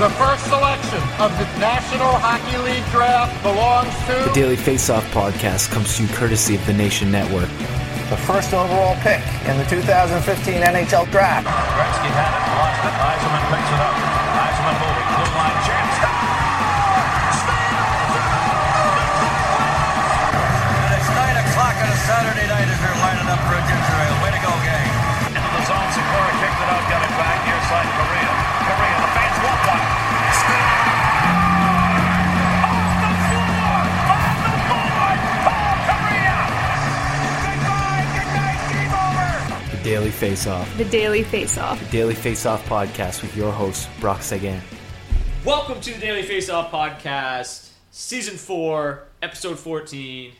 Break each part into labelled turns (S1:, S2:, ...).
S1: The
S2: first selection of the National Hockey League draft belongs to.
S3: The
S2: to
S3: Daily Faceoff podcast comes to you courtesy of the Nation Network.
S4: the first overall pick in the 2015 NHL Draft.
S5: Gretzky had it, lost it. Eisenman picks it up. Over. Off. The
S3: Daily
S6: Face Off.
S3: The Daily Face Off podcast with your host, Brock Seguin.
S7: Welcome to the Daily Face Off Podcast, Season 4, Episode 14.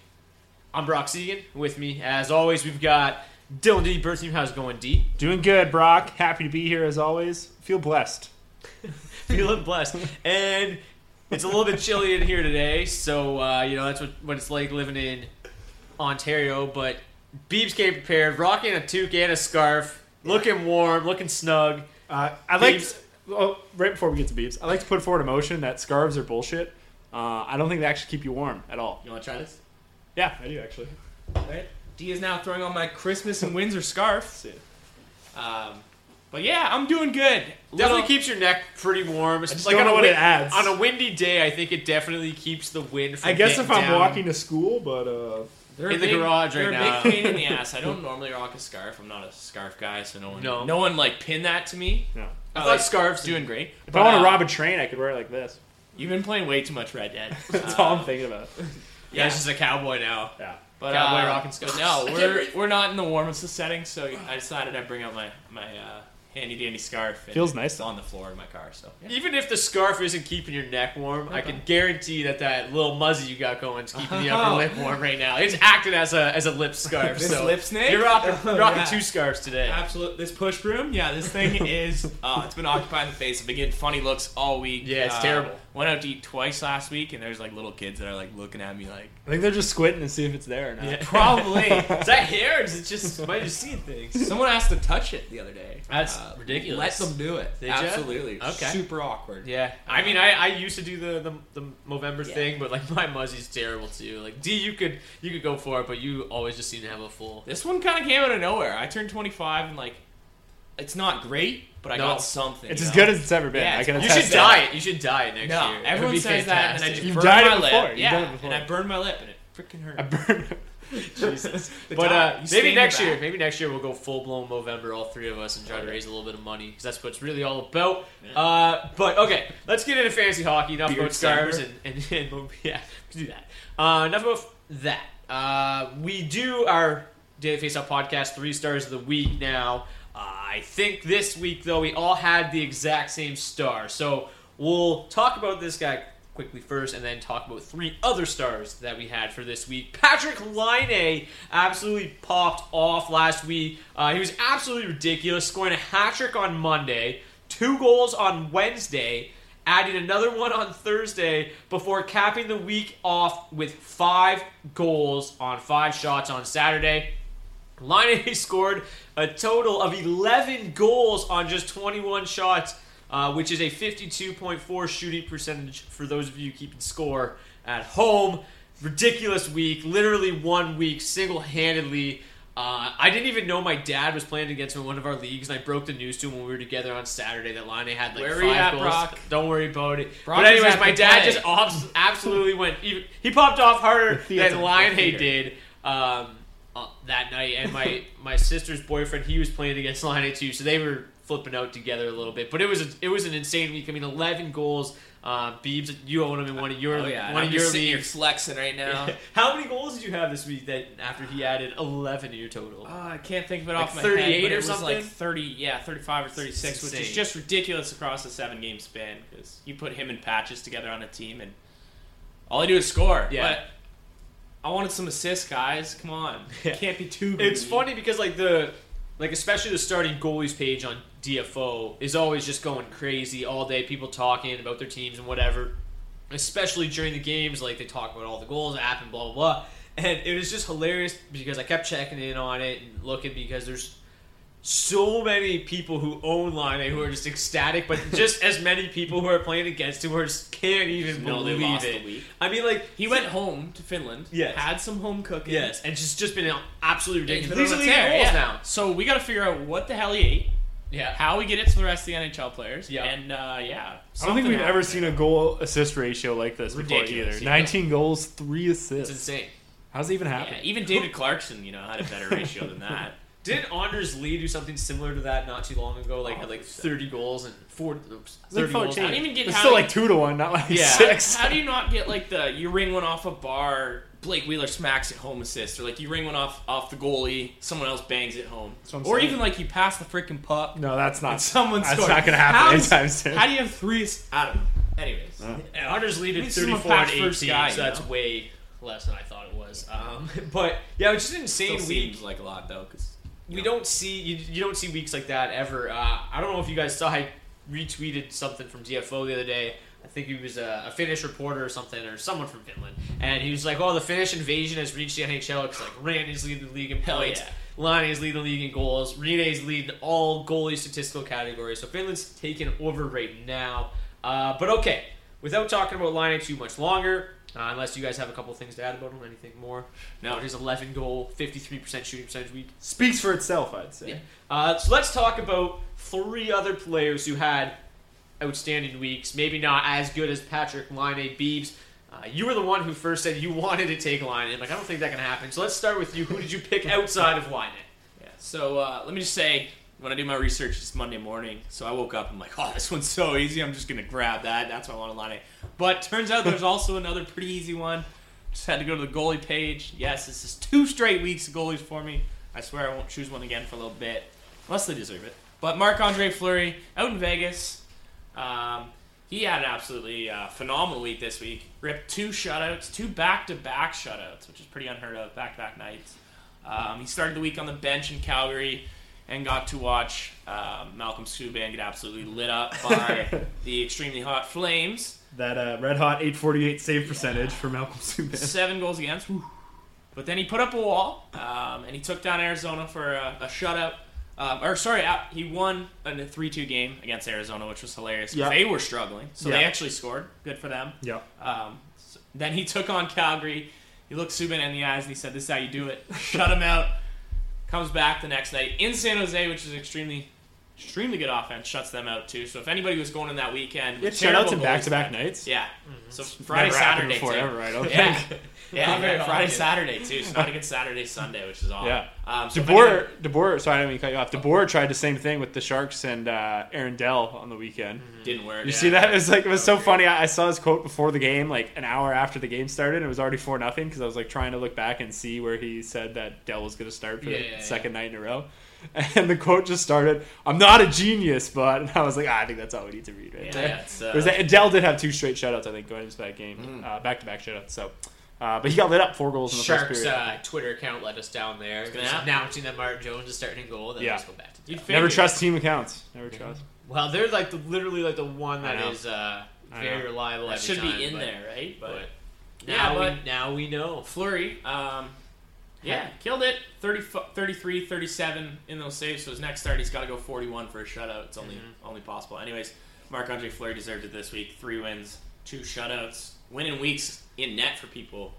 S7: I'm Brock Seguin. With me, as always, we've got Dylan D. Bertheum. How's it going, D?
S8: Doing good, Brock. Happy to be here as always. Feel blessed.
S7: Feeling blessed. And it's a little bit chilly in here today, so, uh, you know, that's what, what it's like living in Ontario. But Beebs came prepared, rocking a toque and a scarf, looking warm, looking snug.
S8: Uh, I like.
S7: Beebs-
S8: Oh, right before we get to beeps, I like to put forward a motion that scarves are bullshit. Uh, I don't think they actually keep you warm at all.
S7: You want to try this?
S8: Yeah, I do actually.
S9: Right? D is now throwing on my Christmas and Windsor scarf. Um, but yeah, I'm doing good.
S7: Definitely
S9: Little-
S7: keeps your neck pretty warm. It's
S8: just
S7: like
S8: don't
S7: on
S8: know
S7: a
S8: what it adds.
S7: On a windy day, I think it definitely keeps the wind from
S8: I guess
S7: getting
S8: if I'm
S7: down.
S8: walking to school, but uh,
S9: They're
S7: in
S9: a
S7: the
S9: big-
S7: garage right
S9: they're
S7: now.
S9: a big pain in the ass. I don't normally rock a scarf. I'm not a scarf guy, so no one,
S7: No.
S9: no, one like pin that to me.
S8: no.
S7: I
S9: I
S7: thought
S9: like
S7: scarves
S9: doing great.
S8: If I want to
S9: uh,
S8: rob a train, I could wear it like this.
S9: You've been playing way too much Red Dead.
S8: That's all I'm thinking about.
S7: Yeah, it's just a cowboy now.
S8: Yeah.
S9: But
S7: Cowboy
S9: uh,
S7: rocking scarf.
S9: No, we're we're not in the warmest of settings, so I decided I'd bring out my my uh, handy dandy scarf. And
S8: Feels nice,
S9: It's on the floor of my car, so yeah.
S7: Even if the scarf isn't keeping your neck warm, I can guarantee that that little muzzy you got going is keeping the upper lip warm right now. It's acting as a as a lip scarf.
S9: This
S7: so
S9: lip snake?
S7: You're rocking,
S9: Oh,
S7: rocking
S9: yeah.
S7: two scarves today.
S9: Absolutely. This push broom, yeah, this thing is, uh, it's been occupying the face. I've been getting funny looks all week.
S7: Yeah, it's
S9: Uh,
S7: terrible.
S9: Went out to eat twice last week, and there's like little kids that are like looking at me like,
S8: I think they're just squinting to see if it's there or not.
S9: Yeah, probably.
S7: Is that hair? Or is it just am I just seeing things?
S9: Someone asked to touch it the other day.
S7: That's
S9: Uh,
S7: ridiculous.
S9: Let them do it.
S7: Did ya?
S9: Absolutely.
S7: Okay.
S9: Super awkward.
S7: Yeah, I mean, I, I used to do the the, the Movember
S9: Yeah.
S7: thing, but like my muzzy's terrible too. Like D, you could you could go for it, but you always just seem to have a full.
S9: This one kind of came out of nowhere. I turned 25 and like, it's not great, but I
S7: No.
S9: got something.
S8: It's
S9: you
S8: as
S9: know?
S8: good as it's ever been.
S9: Yeah,
S8: I
S9: it's
S8: can
S7: You
S8: attest
S7: should
S8: to
S7: dye
S8: that.
S7: it. You should dye it next
S9: No,
S7: year. It would
S9: everyone
S7: be
S9: says that, and I
S7: fantastic.
S9: just
S8: You've
S9: burned
S8: dyed it
S9: my
S8: before.
S9: lip.
S8: You've
S9: Yeah,
S8: done it before.
S9: and I burned my lip, and it freaking hurt.
S8: I burned.
S7: Jesus.
S9: The
S7: but
S9: dog,
S7: uh,
S9: you
S7: maybe
S9: the
S7: next year, maybe next year we'll go full blown Movember, all three of us, and try to raise a little bit of money because that's what it's really all about. Uh, but okay, let's get into fantasy hockey. Enough
S9: Beard
S7: about stars
S9: December.
S7: and, and, and Mo- yeah, do that. Uh, enough about that. Uh, we do our Daily Face Off podcast three stars of the week now. I think this week though we all had the exact same star, so we'll talk about this guy quickly first, and then talk about three other stars that we had for this week. Patrick Laine absolutely popped off last week. Uh, he was absolutely ridiculous, scoring a hat trick on Monday, two goals on Wednesday, adding another one on Thursday before capping the week off with five goals on five shots on Saturday. Laine scored a total of 11 goals on just 21 shots, uh, which is a 52.4 shooting percentage for those of you keeping score at home. Ridiculous week, literally one week single handedly. Uh, I didn't even know my dad was playing against him in one of our leagues, and I broke the news to him when we were together on Saturday that Laine had like
S9: Where
S7: five
S9: at,
S7: goals.
S9: Brock?
S7: Don't worry about it.
S9: Brock
S7: but anyways, my dad
S9: play.
S7: just abs- absolutely went. Even, he popped off harder than Lion
S9: the
S7: Hay
S9: theater.
S7: did um, uh, that night, and my my sister's boyfriend he was playing against Laine too, so they were flipping out together a little bit. But it was a, it was an insane week. I mean, eleven goals. Uh, Beebs, you own him in one of your
S9: Oh yeah,
S7: one
S9: I'm
S7: of your
S9: here
S7: leagues.
S9: flexing right now.
S7: How many goals did you have this week? That after he added eleven to your total.
S9: Uh, I can't think of it
S7: Like
S9: off my
S7: 38
S9: head, but
S7: or
S9: it was
S7: something?
S9: like 30, yeah, 35 or 36, which is just ridiculous across a seven game span because you put him and Patches together on a team and all I do is score.
S7: Yeah.
S9: But I wanted some assists, guys. Come on. Can't be too good.
S7: It's funny because like the like especially the starting goalies page on DFO is always just going crazy all day. People talking about their teams and whatever. Especially during the games, like they talk about all the goals that happened, blah blah blah. And it was just hilarious because I kept checking in on it and looking because there's so many people who own Laine who are just ecstatic, but just as many people who are playing against him who are just can't even
S9: No, they
S7: believe
S9: lost
S7: it.
S9: the week.
S7: I mean, like
S9: He went home to Finland.
S7: Yes.
S9: Had some home cooking.
S7: yes, and just just been absolutely ridiculous. These are the goals
S9: yeah.
S7: now.
S9: So we got to figure out what the hell he ate.
S7: Yeah.
S9: How we get it to the rest of the NHL players.
S7: Yeah.
S9: And uh, yeah.
S8: I don't think we've
S9: something
S8: ever seen a goal assist ratio like this before
S9: Ridiculous,
S8: either.
S9: yeah.
S8: 19 goals, three assists.
S7: It's insane.
S8: How's it even happen?
S9: Yeah, even David Clarkson, you know, had a better ratio than that.
S7: Didn't Anders Lee do something similar to that not too long ago? Like had like thirty goals and four, oops,
S8: It's like
S7: thirty goals.
S8: 14.
S9: I don't even get
S8: It's
S9: how
S8: still
S9: you-
S8: like two to one, not like
S7: Yeah.
S8: six.
S9: How do you not get like the you ring one off a bar, Blake Wheeler smacks it home assist, or like you ring one off off the goalie, someone else bangs it home,
S8: what I'm
S9: or
S8: saying.
S9: even like you pass the freaking puck,
S8: No, that's not.
S9: and someone
S8: that's
S9: scores.
S8: not going to happen
S9: How
S8: anytime soon.
S9: How do you have three? ass- I don't know. Anyways,
S7: And Anders Lee did
S9: This is my
S7: thirty-four and
S9: Pat's first
S7: eighteen,
S9: guy,
S7: so
S9: you
S7: that's
S9: know?
S7: way less than I thought it was. Um, but yeah, it was just an insane
S9: still
S7: week.
S9: seems like a lot though, because
S7: we don't see you, you don't see weeks like that ever. Uh, I don't know if you guys saw I retweeted something from DFO the other day. I think he was a, a Finnish reporter or something, or someone from Finland, and he was like, "Oh, the Finnish invasion has reached the NHL. It's like Randy's leading the league in points,
S9: yeah.
S7: Laine's leading the league in goals, Rinne's leading all goalie statistical categories. So Finland's taking over right now. Uh, but okay, without talking about Laine too much longer, uh, unless you guys have a couple things to add about him, anything more?
S9: No.
S7: His 11 goal, 53% shooting percentage week.
S8: Speaks for itself, I'd say.
S7: Yeah. Uh, so let's talk about three other players who had outstanding weeks. Maybe not as good as Patrick Laine Beebs. Uh, you were the one who first said you wanted to take Laine. Like I don't think that can happen. So let's start with you. Who did you pick outside of Laine?
S9: Yeah. So uh, let me just say, when I do my research it's Monday morning, so I woke up. I'm like, oh, this one's so easy. I'm just gonna grab that. That's why I want to line it. But turns out there's also another pretty easy one. Just had to go to the goalie page. Yes, this is two straight weeks of goalies for me. I swear I won't choose one again for a little bit, unless they deserve it. But Marc Andre Fleury out in Vegas. Um, he had an absolutely uh, phenomenal week this week. Ripped two shutouts, two back-to-back shutouts, which is pretty unheard of. Back-to-back nights. Um, he started the week on the bench in Calgary and got to watch um, Malcolm Subban get absolutely lit up by the extremely hot Flames.
S8: That uh, red hot 848 save percentage for Malcolm Subban.
S9: Seven goals against. Whew. But then he put up a wall, um, and he took down Arizona for a, a shutout. Um, or sorry, uh, he won a three-two game against Arizona, which was hilarious.
S8: Yeah.
S9: They were struggling, so they actually scored. Good for them.
S8: Yeah.
S9: Um, s- then he took on Calgary. He looked Subban in the eyes and he said, "This is how you do it." Shut him out. Comes back the next night in San Jose, which is extremely extremely good offense shuts them out too. So if anybody was going in that weekend, with
S8: Yeah, shutouts
S9: terrible
S8: back-to-back nights.
S9: Yeah. So mm-hmm. Friday,
S8: Never happened
S9: Saturday
S8: before
S9: too.
S8: ever, I don't
S9: yeah.
S8: think.
S9: Yeah,
S7: very
S9: Friday. Saturday too. So not against Saturday, Sunday, which is odd.
S8: Yeah.
S9: Um, so
S8: DeBoer,
S9: anyone-
S8: DeBoer, sorry, I didn't mean to cut you off. DeBoer tried the same thing with the Sharks and uh, Aaron Dell on the weekend.
S9: didn't work.
S8: You
S9: yeah.
S8: see that? It was like it was so funny. I, I saw his quote before the game, like an hour after the game started. And it was already four nothing because I was like trying to look back and see where he said that Dell was going to start for
S7: Yeah,
S8: the
S7: yeah, yeah.
S8: second night in a row. And the quote just started, "I'm not a genius, but," and I was like, ah, I think that's all we need to read right
S9: Yeah,
S8: there.
S9: yeah, it's, uh,
S8: It was- and Dell did have two straight shutouts, I think, going into that game,
S9: Mm.
S8: uh, back-to-back shutouts. So, uh, but he got lit up four goals in the
S7: Sharks
S8: first period.
S7: uh, Twitter account let us down there,
S9: gonna
S7: just
S9: happen.
S7: announcing that Martin Jones is starting in goal. Then
S8: Yeah.
S7: go back to
S8: Never trust team accounts. Never trust.
S7: Well, they're like the, literally like the one
S8: I
S7: that
S8: know.
S7: is uh, very reliable.
S9: That should
S7: time,
S9: be in
S7: but-
S9: there, right? But,
S7: But
S9: Yeah,
S7: now,
S9: but-
S7: we, now we know.
S9: Fleury, um, yeah, killed it. 30, 33, 37 in those saves. So his next start, he's got to go 41 for a shutout. It's only only possible. Anyways, Marc Andre Fleury deserved it this week. Three wins, two shutouts, winning weeks in net for people.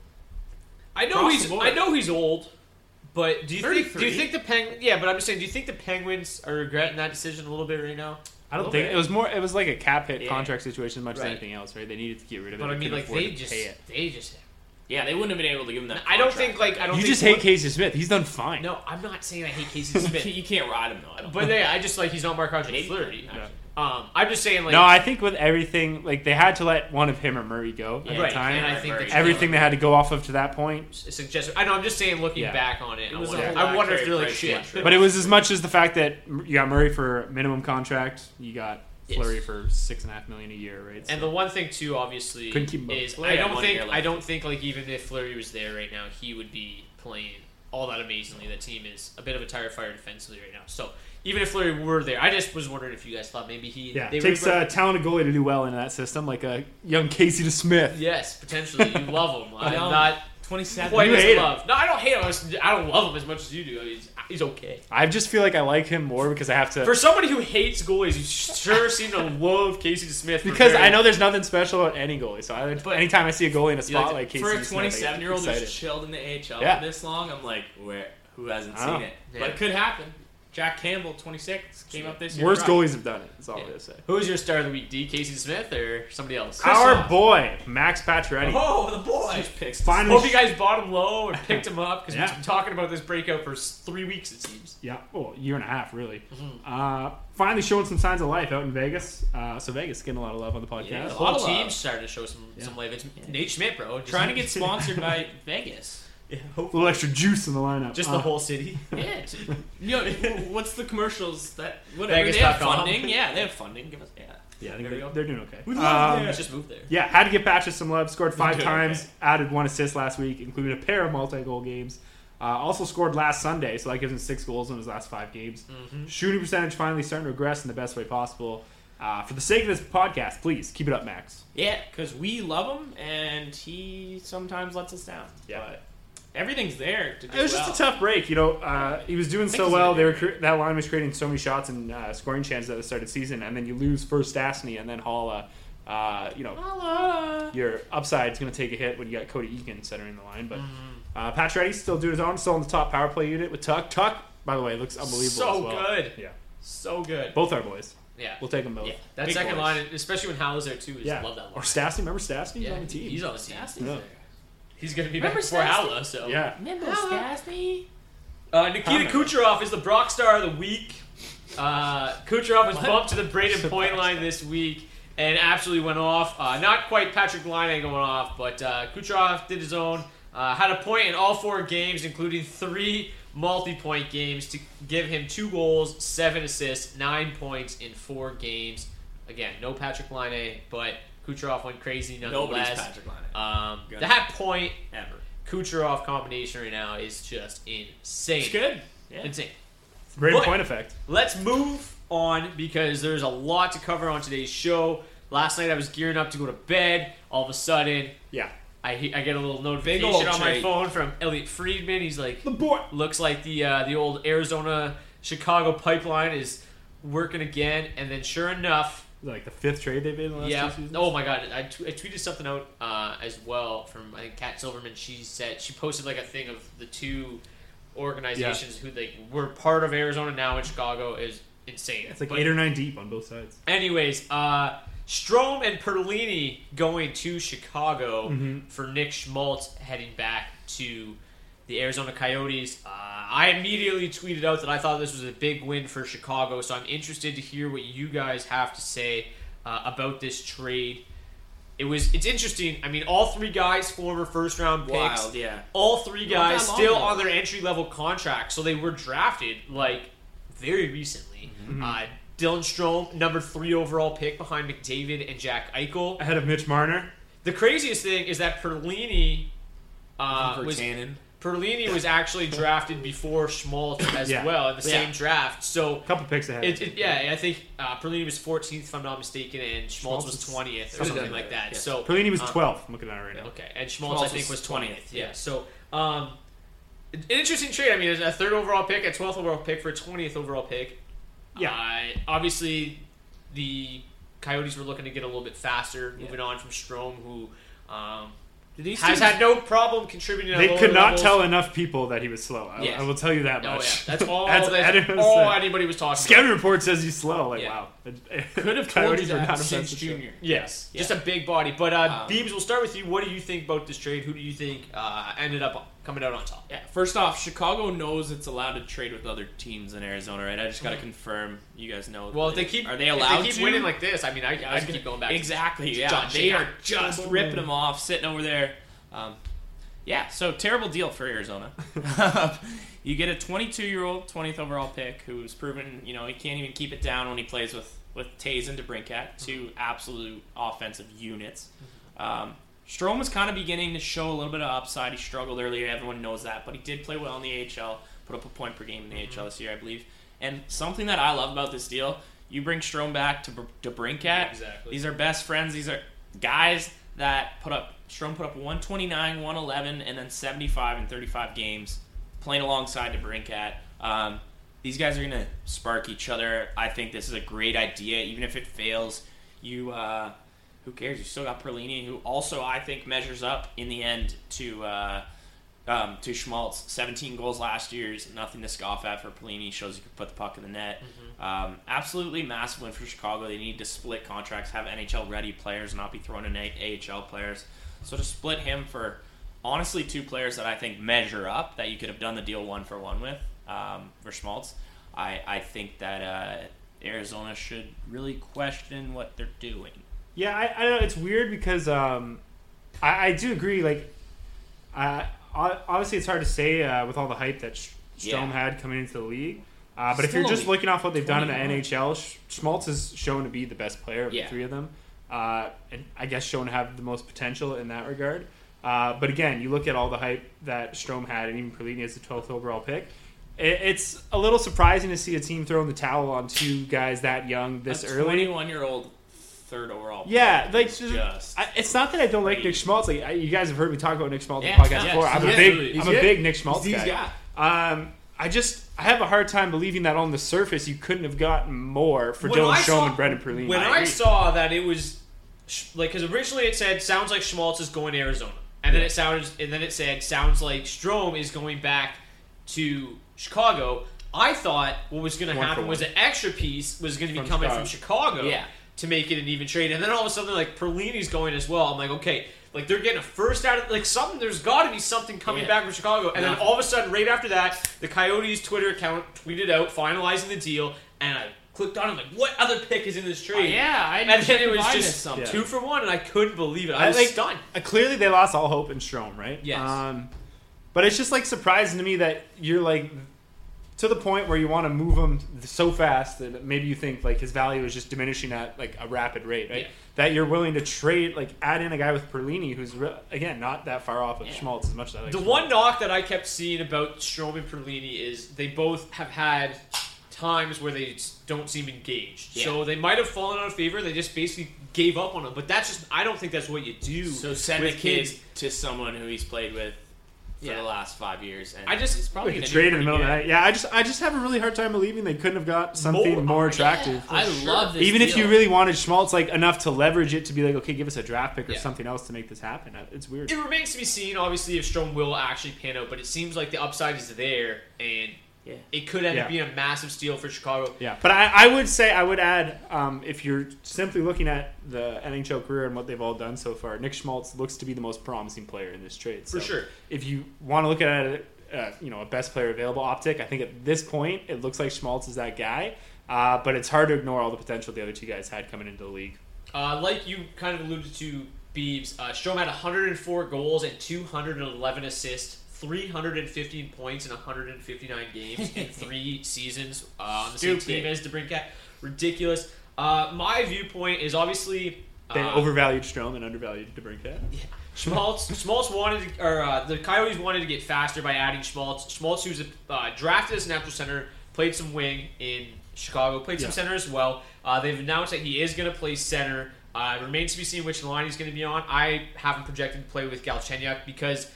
S7: I know
S9: Across
S7: he's
S9: the board.
S7: I know he's old, but do you think do
S9: 33?
S7: you think the Peng? Yeah, but I'm just saying, do you think the Penguins are regretting that decision a little bit right now?
S8: I don't think
S9: bit.
S8: it was more. It was like a cap hit
S7: Yeah.
S8: contract situation as much as
S7: Right.
S8: anything else, right? They needed to get rid of it.
S7: But I mean,
S8: couldn't
S7: like
S8: afford
S7: they
S8: to
S7: just
S8: pay it.
S7: they just.
S9: Yeah, they wouldn't have been able to give him that.
S7: I don't
S9: contract.
S7: think like I don't.
S8: You
S7: think
S8: just hate Casey Smith. He's done fine.
S7: No, I'm not saying I hate Casey Smith,
S9: you can't ride him though. I don't.
S7: but yeah, I just like he's not Marc Andre
S9: Maybe.
S7: Fleury.
S9: Yeah.
S7: Um, I'm just saying like
S8: no, I think with everything, like they had to let one of him or Murray go at
S9: Yeah,
S8: the
S7: right,
S8: time.
S7: and I think
S9: right.
S7: that
S8: everything they had to go off of to that point.
S7: suggest. I know. I'm just saying, looking
S8: Yeah.
S7: back on it,
S9: It
S7: I
S9: was a
S7: wonder,
S9: whole
S7: I
S9: lot
S7: wonder if they're like
S9: Price
S7: shit.
S9: one.
S8: But it was as much as the fact that you got Murray for minimum contract, you got
S7: Yes.
S8: Fleury for six and a half million a year, right?
S7: And the one thing too, obviously,
S8: Couldn't keep him up.
S7: is
S9: Fleury
S7: I
S9: had
S7: don't
S9: one
S7: think
S9: year
S7: I don't think like even if Fleury was there right now, he would be playing all that amazingly. That team is a bit of a tire fire defensively right now. So even if Fleury were there, I just was wondering if you guys thought maybe he
S8: yeah,
S7: they
S8: it takes
S7: would-
S8: a talented goalie to do well in that system, like a young Casey to Smith.
S7: yes potentially you love him. I'm
S9: No.
S7: not
S9: 27.
S7: quite
S8: You
S7: as
S8: hate him.
S7: love. No, I don't hate him. I don't love him as much as you do. He's he's okay.
S8: I just feel like I like him more because I have to.
S7: For somebody who hates goalies, you sure seem to love Casey Smith
S8: because I know there's nothing special about any goalie. So I,
S7: But-
S8: anytime I see a goalie in a
S7: You
S8: spot
S7: like
S8: like,
S7: to-
S8: Casey
S9: for a
S8: DeSmith, I get
S9: 27 year old
S8: excited.
S9: who's chilled in the AHL
S8: Yeah.
S9: for this long, I'm like, where? Who hasn't seen it?
S7: Yeah.
S9: But it could happen. Jack Campbell, 26, came up this year.
S8: Worst
S9: rough.
S8: goalies have done it. That's all
S7: Yeah.
S8: I'm gonna say.
S7: Who's your star of the week? D. Casey Smith or somebody else?
S8: Our boy Max Pacioretty.
S7: Oh, the boy.
S9: Huge picks.
S8: Finally,
S7: Hope you guys bought him low and picked him up because
S8: Yeah.
S7: we've been talking about this breakout for s- three weeks, it seems.
S8: Yeah, well, year and a half really.
S7: Mm-hmm.
S8: Uh, finally showing some signs of life out in Vegas. Uh, so Vegas getting a lot of love on the podcast.
S9: Yeah,
S7: The
S9: a lot
S7: whole
S9: of love.
S7: team's starting to show some, some life. It's Nate Schmidt, bro. Just,
S9: Trying to get sponsored by Vegas.
S7: Yeah,
S8: A little extra juice in the lineup.
S7: just
S8: Uh,
S7: the whole city.
S9: Yeah. t- you know, what's the commercials that whatever they
S7: Vegas.com.
S9: have funding? Yeah, they have funding. Give us yeah.
S8: Yeah, I think
S9: There
S8: they,
S9: we go.
S8: they're doing okay.
S9: We love
S8: Um.
S7: Let's just move there.
S8: Yeah, had to get Patches some love. Scored five times.
S9: okay.
S8: Added one assist last week, including a pair of multi-goal games. Uh, also scored last Sunday, so that gives him six goals in his last five games.
S7: Mm-hmm.
S8: Shooting percentage finally starting to regress in the best way possible. Uh, for the sake of this podcast, please keep it up, Max.
S9: Yeah, because we love him and he sometimes lets us down.
S8: Yeah.
S9: But everything's there to do
S8: It was
S9: well.
S8: just a tough break, you know. Uh, he was doing so well. They were cre- that line was creating so many shots and uh, scoring chances at the start of the season, and then you lose first Stastny and then Haula. Uh, you know, your upside's going to take a hit when you got Cody Eakin centering the line. But
S9: Mm-hmm.
S8: uh, Pacioretty's still doing his own, still in the top power play unit with Tuck. Tuck, by the way, looks unbelievable.
S7: So
S8: as well.
S7: good.
S8: Yeah,
S7: So good.
S8: both our boys.
S7: Yeah.
S8: We'll take them both.
S7: Yeah. That
S9: Big
S7: second
S9: boys.
S7: line, especially when Hal is there too, is
S8: Yeah.
S7: love that line.
S8: Or Stastny, remember Stastny? He's
S7: Yeah,
S8: on the team.
S7: He's on the team.
S9: Stastny's
S8: Yeah.
S9: there.
S7: He's going to be
S9: Remember
S7: back before
S9: Stastny?
S7: Haula, so.
S8: yeah.
S9: Remember Stastny?
S7: Uh, Nikita Kucherov is the Brock star of the week. Uh, Kucherov was bumped to the Brayden Point line this week and absolutely went off. Uh, not quite Patrick Laine going off, but uh, Kucherov did his own. Uh, had a point in all four games, including three multi-point games to give him two goals, seven assists, nine points in four games. Again, no Patrick Laine, but Kucherov went crazy nonetheless.
S9: Nobody's Patrick Laine.
S7: Um, that point
S9: Ever.
S7: Kucherov combination right now is just insane.
S9: It's good. Yeah.
S7: Insane.
S8: Braden
S7: But-
S8: point effect.
S7: Let's move on because there's a lot to cover on today's show. Last night I was gearing up to go to bed. All of a sudden,
S8: Yeah.
S7: I, I get a little notification on my
S9: trade.
S7: phone from Elliotte Friedman. He's like,
S8: The boy.
S7: looks like the uh, the old Arizona Chicago pipeline is working again. And then sure enough,
S8: Like the fifth trade they've made in the last
S7: yeah.
S8: two seasons.
S7: Oh my god, I, t- I tweeted something out uh, as well from I think Kat Silverman. She said she posted like a thing of the two organizations who like were part of Arizona now in Chicago is insane.
S8: It's like
S7: But
S8: eight or nine deep on both sides.
S7: Anyways, uh, Strome and Perlini going to Chicago
S8: Mhm.
S7: for Nick Schmaltz heading back to the Arizona Coyotes. Uh, I immediately tweeted out that I thought this was a big win for Chicago, so I'm interested to hear what you guys have to say uh, about this trade. It was it's interesting. I mean, all three guys former first round picks.
S9: Wild, yeah.
S7: All three guys still on their entry level contracts, so they were drafted like very recently.
S8: Mhm.
S7: Uh, Dylan Strome, number three overall pick behind McDavid and Jack Eichel.
S8: Ahead of Mitch Marner.
S7: The craziest thing is that Perlini uh, was
S9: Tannen.
S7: Perlini was actually drafted before Schmaltz as
S8: Yeah.
S7: well in the
S8: Yeah.
S7: same draft. So a
S8: Couple picks ahead.
S7: It, it- yeah, I think uh, Perlini was 14th if I'm not mistaken, and Schmaltz,
S8: Schmaltz
S7: was
S8: was
S7: 20th or
S8: something
S7: something
S8: like
S7: like
S8: that,
S7: that.
S8: yeah.
S7: So
S8: Perlini was
S7: uh,
S8: 12th. I'm looking at it right now.
S7: Okay, and Schmaltz,
S9: Schmaltz
S7: I think
S9: was
S7: was 20th.
S9: 20th,
S7: Yeah.
S9: yeah.
S7: So um, an interesting trade. I mean, a third overall pick, a 12th overall pick for a 20th overall pick.
S8: Yeah.
S7: Uh, obviously, the Coyotes were looking to get a little bit faster, moving on from Strome, who um,
S9: these
S7: has had no problem contributing.
S8: They could not
S7: levels.
S8: tell enough people that he was slow. I,
S7: Yes.
S8: I will tell you that
S7: Oh,
S8: much.
S7: yeah. That's all
S8: That's
S7: that-
S8: anyone
S7: all
S8: said.
S7: anybody was talking
S8: Scouting
S7: about.
S8: report says he's slow. Like
S7: Yeah.
S8: wow.
S9: Could have told
S8: Coyotes
S9: you that
S8: not
S9: since junior.
S8: it.
S7: Yes,
S9: Yeah.
S7: just a big body. But uh,
S9: Um,
S7: Beebs, we'll start with you. What do you think about this trade? Who do you think uh, ended up coming out on top?
S9: Yeah, first off, Chicago knows it's allowed to trade with other teams in Arizona, right? I just got to confirm. You guys know.
S7: Well, if they keep
S9: are they
S7: if
S9: allowed
S7: they keep
S9: to
S7: winning like this, I mean, I,
S9: Yeah,
S7: I keep going back.
S9: Exactly.
S7: to
S9: Yeah,
S7: John
S9: they
S7: Shea.
S9: are just ripping them off, sitting over there. Um, yeah, so terrible deal for Arizona. you get a 22-year-old 20th overall pick who's proven, you know, he can't even keep it down when he plays with with Toews and DeBrincat, two absolute offensive units. Um, Strome was kind of beginning to show a little bit of upside. He struggled earlier, everyone knows that, but he did play well in the AHL, put up a point per game in the AHL this year, I believe. And something that I love about this deal, you bring Strome back to DeBrincat.
S7: Exactly.
S9: These are best friends. These are guys that put up Strome put up 129, 111, and then 75 and 35 games, playing alongside DeBrincat. Um, these guys are gonna spark each other. I think this is a great idea, even if it fails. You, uh, who cares? You still got Perlini, who also I think measures up in the end to uh, um, to Schmaltz. 17 goals last year is nothing to scoff at for Perlini. Shows you can put the puck in the net. Um, absolutely massive win for Chicago. They need to split contracts, have NHL ready players, not be throwing in A- AHL players. So to split him for honestly two players that I think measure up that you could have done the deal one for one with um, for Schmaltz, I, I think that uh, Arizona should really question what they're doing.
S8: Yeah, I, I know it's weird because um, I, I do agree. Like, uh, obviously, it's hard to say uh, with all the hype that Sh- Strome
S9: Yeah.
S8: had coming into the league. Uh, but if you're just looking off what they've done in the NHL, Sch- Schmaltz has shown to be the best player of
S9: Yeah.
S8: the three of them, uh, and I guess shown to have the most potential in that regard. Uh, but again, you look at all the hype that Strome had, and even Perlini as the 12th overall pick. It, it's a little surprising to see a team throwing the towel on two guys that young this
S9: a
S8: early.
S9: 21 year old third overall.
S8: Yeah, like
S9: is just
S8: I, it's not that I don't like Nick Schmaltz. Like I, you guys have heard me talk about Nick Schmaltz
S9: Yeah,
S8: on podcast
S9: yeah,
S8: before. I'm
S9: he's
S8: a big. I'm a big Nick Schmaltz
S9: He's-
S8: guy.
S9: yeah.
S8: Um, I just I have a hard time believing that on the surface you couldn't have gotten more for
S7: When
S8: Dylan
S7: I saw-
S8: and Brendan Perlini.
S7: When I, saw that it was like because originally it said sounds like Schmaltz is going to Arizona, and then it sounded and then it said sounds like Strome is going back to Chicago. I thought what was going to happen was an extra piece was going to be
S8: From
S7: coming
S8: Chicago.
S7: from Chicago,
S9: Yeah.
S7: To make it an even trade, and then all of a sudden like Perlini's going as well. I'm like, okay. Like they're getting a first out of like something. There's got to be something coming
S9: Yeah.
S7: back from Chicago, and then all of a sudden, right after that, the Coyotes Twitter account tweeted out finalizing the deal, and I clicked on it like, what other pick is in this trade?
S9: yeah, I
S7: and then it was just
S9: missed something.
S7: two for one, and I couldn't believe it. I,
S8: I
S7: was
S8: like-
S7: stunned.
S8: Uh, clearly they lost all hope in Strome, right?
S7: Yes.
S8: Um, but it's just like surprising to me that you're like to the point where you want to move him so fast that maybe you think like his value is just diminishing at like a rapid rate, right?
S7: Yeah.
S8: That you're willing to trade, like add in a guy with Perlini who's re- again not that far off of
S9: Yeah.
S8: Schmaltz as much as I like.
S7: The
S8: Schmaltz.
S7: one knock that I kept seeing about Strome and Perlini is they both have had times where they don't seem engaged.
S9: Yeah.
S7: So they might have fallen out of favor. They just basically gave up on him. But that's just I don't think that's what you do.
S9: So send the
S7: with
S9: kid
S7: kids.
S9: to someone who he's played with for
S7: Yeah.
S9: the last five years. And
S7: I just-
S9: he's probably
S8: Like a trade in the
S9: pretty
S8: middle of the night. Yeah, I just I just have a really hard time believing they couldn't have got something
S7: More-
S8: more, attractive.
S9: I love this.
S8: Even if you really wanted Schmaltz like enough to leverage it to be like, okay, give us a draft pick or
S7: Yeah.
S8: something else to make this happen. Uh, It's weird.
S7: It remains to be seen, obviously, if Strome will actually pan out. But it seems like the upside is there, and
S9: Yeah.
S7: it could end up
S8: Yeah.
S7: being a massive steal for Chicago.
S8: Yeah, but I, I would say I would add um, if you're simply looking at the NHL career and what they've all done so far, Nick Schmaltz looks to be the most promising player in this trade.
S7: For
S8: So
S7: sure.
S8: If you want to look at it, uh, you know, a best player available optic, I think at this point it looks like Schmaltz is that guy. Uh, but it's hard to ignore all the potential the other two guys had coming into the league.
S7: Uh, like you kind of alluded to, Beebs, uh, Strome had 104 goals and 211 assists, 315 points in 159 games in three seasons uh, on the same team as DeBrincat. Ridiculous. Uh, my viewpoint is obviously
S8: They
S7: uh,
S8: overvalued Strome and undervalued DeBrincat.
S7: Schmaltz, Schmaltz wanted to, or uh, the Coyotes wanted to get faster by adding Schmaltz. Schmaltz, who's uh, drafted as a natural center, played some wing in Chicago, played some center as well. Uh, they've announced that he is going to play center. Uh, it remains to be seen which line he's going to be on. I haven't projected to play with Galchenyuk because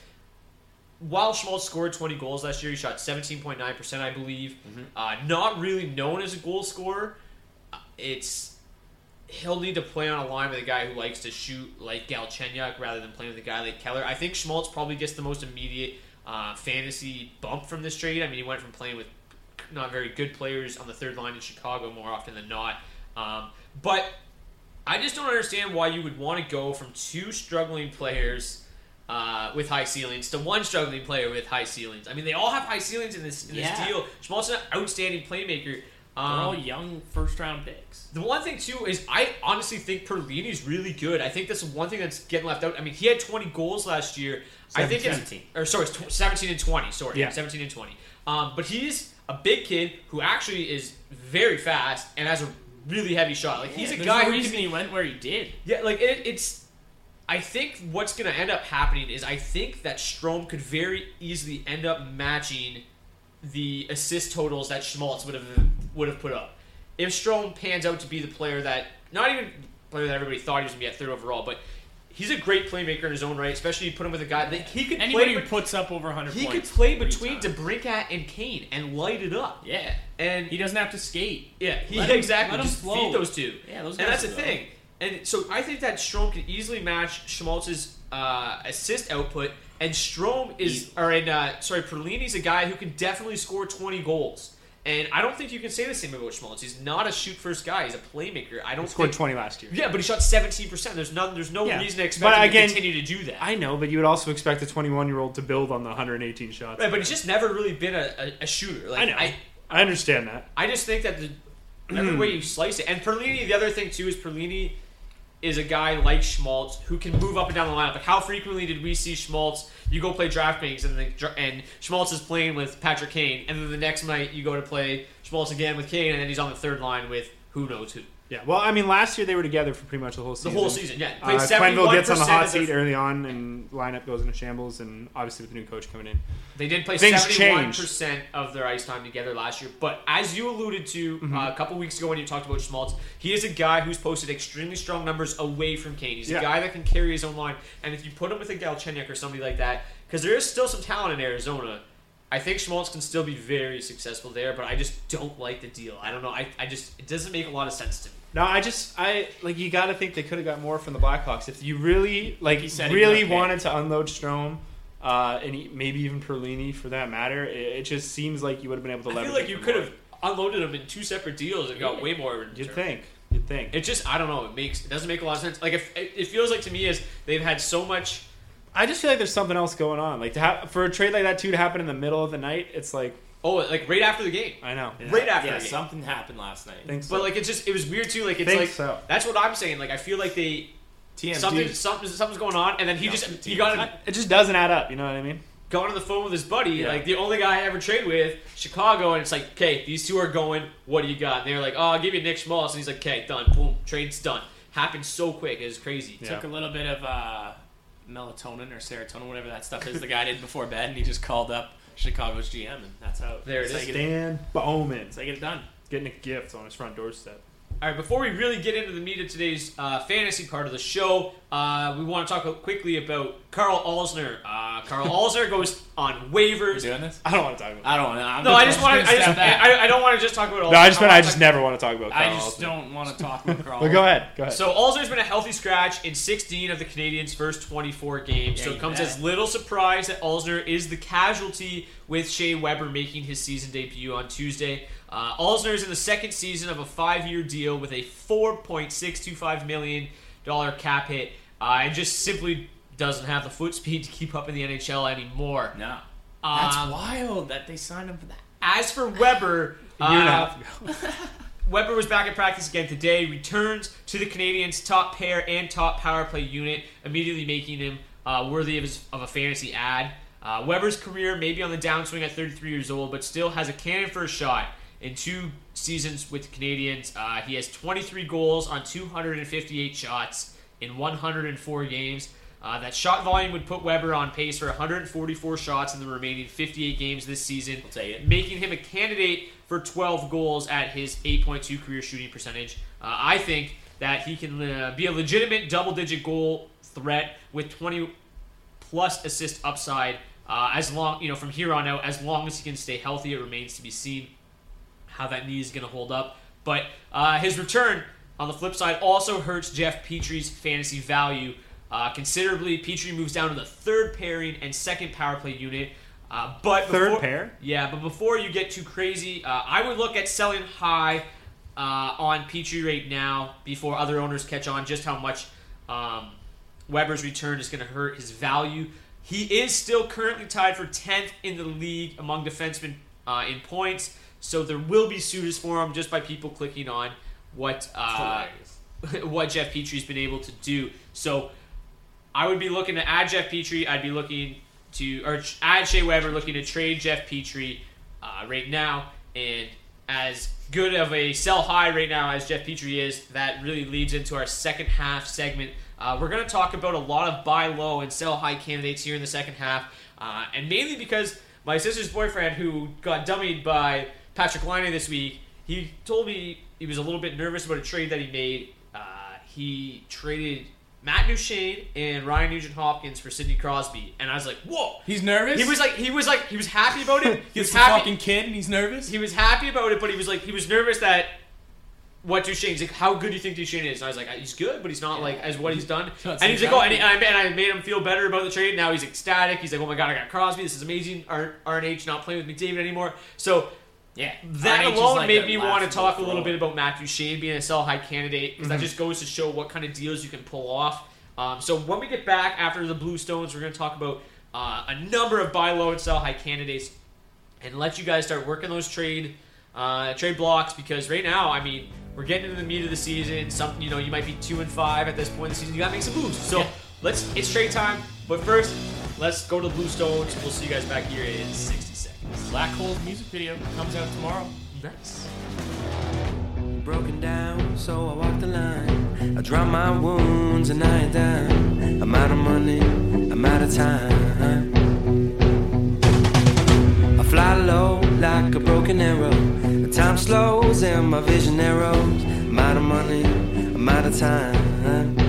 S7: while Schmaltz scored 20 goals last year, he shot 17.9%, I believe. Uh, not really known as a goal scorer. It's he'll need to play on a line with a guy who likes to shoot like Galchenyuk rather than playing with a guy like Keller. I think Schmaltz probably gets the most immediate uh, fantasy bump from this trade. I mean, he went from playing with not very good players on the third line in Chicago more often than not. Um, but I just don't understand why you would want to go from two struggling players uh, with high ceilings to one struggling player with high ceilings. I mean, they all have high ceilings in this in this deal. Schmaltz is an outstanding playmaker. Um,
S9: They're all young first round picks.
S7: the one thing too is I honestly think Perlini's really good. I think that's the one thing that's getting left out. I mean, he had 20 goals last year. I think it's
S9: 17.
S7: or sorry, it's tw- 17 and 20. Sorry,
S8: Yeah.
S7: 17 and 20. Um, but he's a big kid who actually is very fast and has a really heavy shot. Like he's a guy
S9: no
S7: who
S9: reason
S7: can
S9: he went where he did.
S7: yeah, like it, it's. I think what's going to end up happening is I think that Strome could very easily end up matching the assist totals that Schmaltz would have would have put up. If Strome pans out to be the player that not even player that everybody thought he was going to be at third overall, but he's a great playmaker in his own right. Especially you put him with a guy that he could
S9: Anybody
S7: play.
S9: who puts up over 100
S7: he could play between
S9: time.
S7: DeBrincat and Kane and light it up.
S9: Yeah.
S7: And
S9: He doesn't have to skate.
S7: yeah, he
S9: Let him-
S7: exactly.
S9: let him
S7: just
S9: flow.
S7: feed those two.
S9: Yeah, those
S7: and that's the thing. And so I think that Strome can easily match Schmaltz's uh, assist output, and Strome is, or in uh, sorry, Perlini's a guy who can definitely score twenty goals. And I don't think you can say the same about Schmaltz. He's not a shoot first guy. He's a playmaker. I don't
S8: Scored
S7: think,
S8: 20 last year.
S7: Yeah, but he shot seventeen percent. There's no, there's no
S8: Yeah.
S7: reason to expect
S8: But
S7: him
S8: again,
S7: to continue to do that.
S8: I know, but you would also expect a 21 year old to build on the 118 shots.
S7: right, but he's just never really been a, a, a shooter. Like,
S8: I know.
S7: I,
S8: I understand that.
S7: I just think that the every way you slice it, and Perlini. The other thing too is Perlini is a guy like Schmaltz who can move up and down the lineup. Like how frequently did we see Schmaltz? You go play DraftKings and the, and Schmaltz is playing with Patrick Kane, and then the next night you go to play Schmaltz again with Kane, and then he's on the third line with who knows who.
S8: Yeah, well, I mean, last year they were together for pretty much the whole season.
S7: The whole season, yeah.
S8: Uh, Quenneville gets on the hot seat early on, and lineup goes into shambles, and obviously with the new coach coming in.
S7: They did play seventy-one percent of their ice time together last year. But as you alluded to
S8: Mm-hmm.
S7: uh, a couple weeks ago when you talked about Schmaltz, he is a guy who's posted extremely strong numbers away from Kane. He's
S8: Yeah.
S7: a guy that can carry his own line. And if you put him with a Galchenyuk or somebody like that, because there is still some talent in Arizona, I think Schmaltz can still be very successful there. But I just don't like the deal. I don't know. I, I just it doesn't make a lot of sense to me.
S8: No, I just I like you got to think they could have got more from the Blackhawks if you really like
S9: He said
S8: really wanted to unload Strome, uh, and he, maybe even Perlini for that matter. It, it just seems like you would have been able to
S7: I
S8: leverage.
S7: feel like you could have unloaded them in two separate deals and got way more.
S8: You'd think. You'd think.
S7: It just I don't know. It makes it doesn't make a lot of sense. Like if it, it feels like to me is they've had so much.
S8: I just feel like there's something else going on. Like to have for a trade like that too to happen in the middle of the night, it's like
S7: Oh, like right after the game.
S8: I know.
S7: Right after
S9: Yeah,
S7: the game.
S9: something happened last night.
S8: Think so.
S7: But like it's just it was weird too. Like it's
S8: Think
S7: like
S8: so.
S7: that's what I'm saying. Like I feel like they
S9: TMZ.
S7: something something something's going on, and then he
S9: No,
S7: just
S9: TMZ.
S7: he got
S8: it just doesn't add up. You know what I mean?
S7: got on the phone with his buddy,
S8: Yeah.
S7: like the only guy I ever trade with, Chicago, and it's like, okay, these two are going. What do you got? And they're like, oh, I'll give you Nick Schmaltz, and he's like, okay, done, boom, trade's done. Happened so quick, it was crazy.
S8: Yeah.
S9: Took a little bit of uh, melatonin or serotonin, whatever that stuff is. the guy did before bed, and he just called up Chicago's GM, and that's how.
S7: There it
S9: that's how
S7: is.
S9: you get it-
S8: Stan Bowman
S9: That's how you get it done.
S8: getting a gift on his front doorstep.
S7: All right, before we really get into the meat of today's uh, fantasy part of the show, uh, we want to talk quickly about Karl Alzner. Uh, Carl Alzner goes on waivers.
S9: doing this?
S8: I don't want to talk about.
S9: I don't know.
S7: No, I just want to. I, just, I, I don't want to just talk about.
S8: No, I just
S7: wanna
S8: I just never want to talk about. Carl I
S9: just
S8: Alston.
S9: don't want to talk about Carl.
S8: But go ahead. Go ahead.
S7: So Alzner's been a healthy scratch in 16 of the Canadiens' first 24 games. so it comes
S9: bet.
S7: as little surprise that Alzner is the casualty with Shea Weber making his season debut on Tuesday. Uh, Alzner is in the second season of a five-year deal with a 4.625 million dollar cap hit, uh, and just simply doesn't have the foot speed to keep up in the NHL anymore.
S9: No. That's
S7: Um,
S9: wild that they signed him for that.
S7: As for Weber,
S8: a year and a
S7: uh. Weber was back at practice again today, returns to the Canadiens' top pair and top power play unit, immediately making him uh, worthy of, his, of a fantasy ad. Uh, Weber's career may be on the downswing at 33 years old, but still has a cannon for a shot. In two seasons with the Canadiens, uh, he has 23 goals on 258 shots in 104 games. Uh, that shot volume would put Weber on pace for 144 shots in the remaining 58 games this season, making him a candidate for 12 goals at his 8.2 career shooting percentage. Uh, I think that he can uh, be a legitimate double-digit goal threat with 20 plus assist upside uh, as long you know from here on out. As long as he can stay healthy, it remains to be seen how that knee is going to hold up. But uh, his return on the flip side also hurts Jeff Petry's fantasy value uh, considerably. Petry moves down to the third pairing and second power play unit. Uh, but
S8: Third
S7: before-
S8: pair?
S7: yeah. But before you get too crazy, uh, I would look at selling high uh, on Petry right now before other owners catch on just how much um, Weber's return is going to hurt his value. He is still currently tied for 10th in the league among defensemen uh, in points, so there will be suitors for him just by people clicking on what uh, what Jeff Petry's been able to do. So I would be looking to add Jeff Petry. I'd be looking to or add Shea Weber, looking to trade Jeff Petry uh, right now. And as good of a sell high right now as Jeff Petry is, that really leads into our second half segment. Uh, we're going to talk about a lot of buy low and sell high candidates here in the second half, uh, and mainly because my sister's boyfriend, who got dummied by Patrick Laine this week, he told me he was a little bit nervous about a trade that he made. Uh, he traded Matt Duchene and Ryan Nugent Hopkins for Sidney Crosby, and I was like, "Whoa!"
S9: He's nervous?
S7: He was like, he was like, he was happy about it. He was
S9: He's a
S7: happy.
S9: fucking kid and he's nervous?
S7: He was happy about it, but he was like, he was nervous that what Duchene's like. How good do you think Duchene is? And I was like, he's good, but he's not like as what he's done. And he's like, oh, and. I, and I made him feel better about the trade. Now he's ecstatic. He's like, oh my god, I got Crosby. This is amazing. R- RNH not playing with McDavid anymore. So
S9: Yeah.
S7: that alone
S9: like
S7: made me want to talk a little bit about Matthew Shane being a sell high candidate because that just goes to show what kind of deals you can pull off. Um, so when we get back after the Blue Stones, we're going to talk about uh, a number of buy low and sell high candidates and let you guys start working those trade uh, trade blocks because right now, I mean, we're getting into the meat of the season. Some, you know, you might be two and five at this point in the season. You got to make some moves. So
S9: Yeah.
S7: let's it's trade time. But first, let's go to the Blue Stones. We'll see you guys back here in 60 seconds.
S9: Black Hole's music video comes out tomorrow.
S7: Nice.
S6: Broken down, so I walk the line. I drown my wounds and I ain't down. I'm out of money, I'm out of time. I fly low like a broken arrow. The time slows and my vision narrows. I'm out of money, I'm out of time.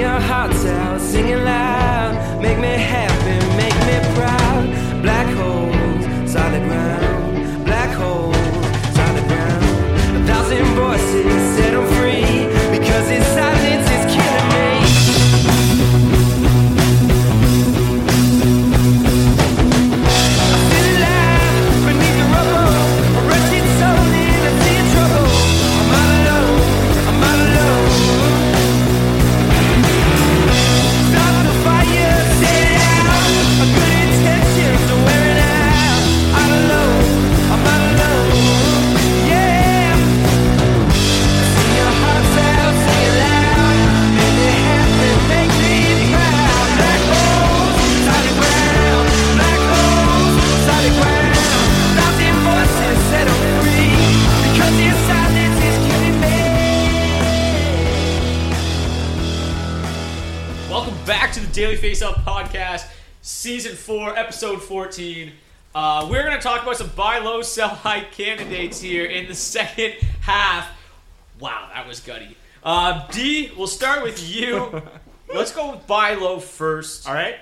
S6: Your hearts out, sing loud. Make me happy, make me proud. Black holes, solid ground. Black holes, solid ground. A thousand voices set 'em free. Because this silence
S7: Daily Face Off Podcast, Season 4, Episode 14. Uh, we're going to talk about some buy low, sell high candidates here in the second half. Wow, that was gutty. Uh, D, we'll start with you. Let's go with buy low first.
S8: All right.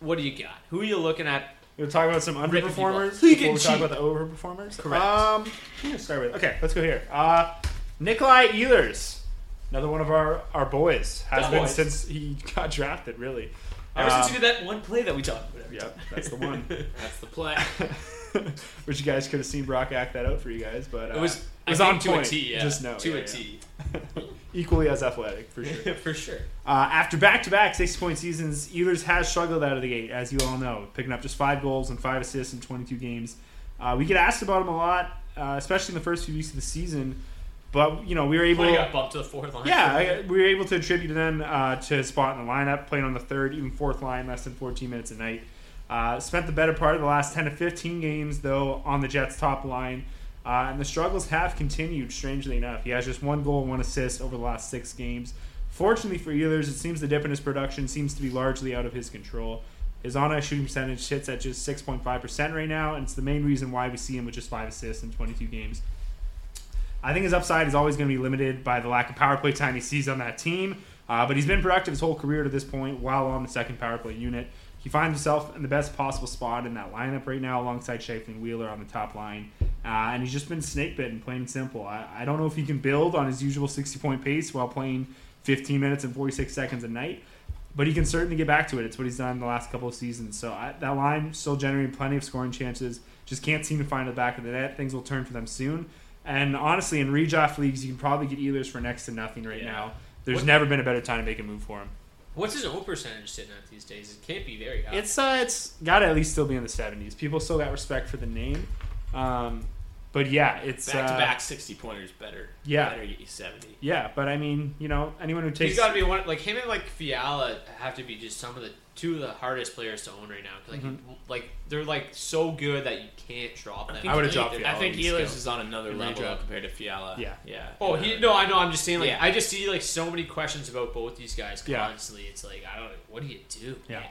S7: what do you got? Who are you looking at?
S8: We'll talk about some underperformers
S7: Who you
S8: before we talk
S7: cheap?
S8: about the overperformers.
S7: Correct.
S8: Um, who to start with? Okay, let's go here. Uh, Nikolai Ehlers, another one of our, our boys, has been
S7: boys.
S8: since he got drafted. Really,
S7: Ever
S8: Um,
S7: since you did that one play that we talked about. every time.
S8: that's the one.
S9: That's the play.
S8: Which you guys could have seen Brock act that out for you guys, but uh,
S7: It was,
S8: it
S7: I
S8: was
S7: think,
S8: on
S7: to
S8: point.
S7: a T. Yeah.
S8: Just no,
S7: to
S8: yeah,
S7: a
S8: yeah.
S7: T.
S8: equally as athletic for sure.
S7: for sure.
S8: Uh, after back-to-back six-point seasons, Ehlers has struggled out of the gate, as you all know, picking up just five goals and five assists in 22 games. Uh, we get asked about him a lot, uh, especially in the first few weeks of the season. But you know, we were able.
S7: Got bumped to the fourth line.
S8: Yeah, we were able to attribute then uh, to his spot in the lineup, playing on the third, even fourth line, less than 14 minutes a night. Uh, spent the better part of the last 10 to 15 games, though, on the Jets' top line. Uh, and the struggles have continued, strangely enough. He has just one goal and one assist over the last six games. Fortunately for Ehlers, it seems the dip in his production seems to be largely out of his control. His on ice shooting percentage sits at just 6.5% right now, and it's the main reason why we see him with just five assists in 22 games. I think his upside is always going to be limited by the lack of power play time he sees on that team. Uh, but he's been productive his whole career to this point while on the second power play unit. He finds himself in the best possible spot in that lineup right now alongside Scheifele Wheeler on the top line. Uh, and he's just been snake bitten, plain and simple. I, I don't know if he can build on his usual 60 point pace while playing 15 minutes and 46 seconds a night. But he can certainly get back to it. It's what he's done the last couple of seasons. So I, that line still generating plenty of scoring chances. Just can't seem to find the back of the net. Things will turn for them soon. And honestly, in redraft leagues, you can probably get Ehlers for next to nothing right now. There's
S7: What-
S8: never been a better time to make a move for him.
S7: What's his own percentage sitting at these days? It can't be very high.
S8: It's uh, it's got to at least still be in the 70s. People still got respect for the name. Um, but yeah, it's
S9: Back to
S8: uh,
S9: back 60 pointers better.
S8: Yeah.
S9: Better get you 70.
S8: Yeah, but I mean, you know, anyone who takes
S7: He's got to be one like him and like Fiala have to be just some of the two of the hardest players to own right now. 'Cause, Like,
S8: Mhm.
S7: like they're like so good that you can't drop them.
S8: I would've
S9: Ehlers-
S8: dropped
S9: I think
S8: in
S9: Ehlers is on another
S7: In
S9: level
S7: redraft.
S9: compared to Fiala.
S8: Yeah.
S9: Yeah.
S7: Oh, he no, I know. I'm just saying, like,
S9: Yeah.
S7: I just see like so many questions about both these guys
S8: Yeah.
S7: constantly. It's like, I don't. What do you do?
S8: Yeah.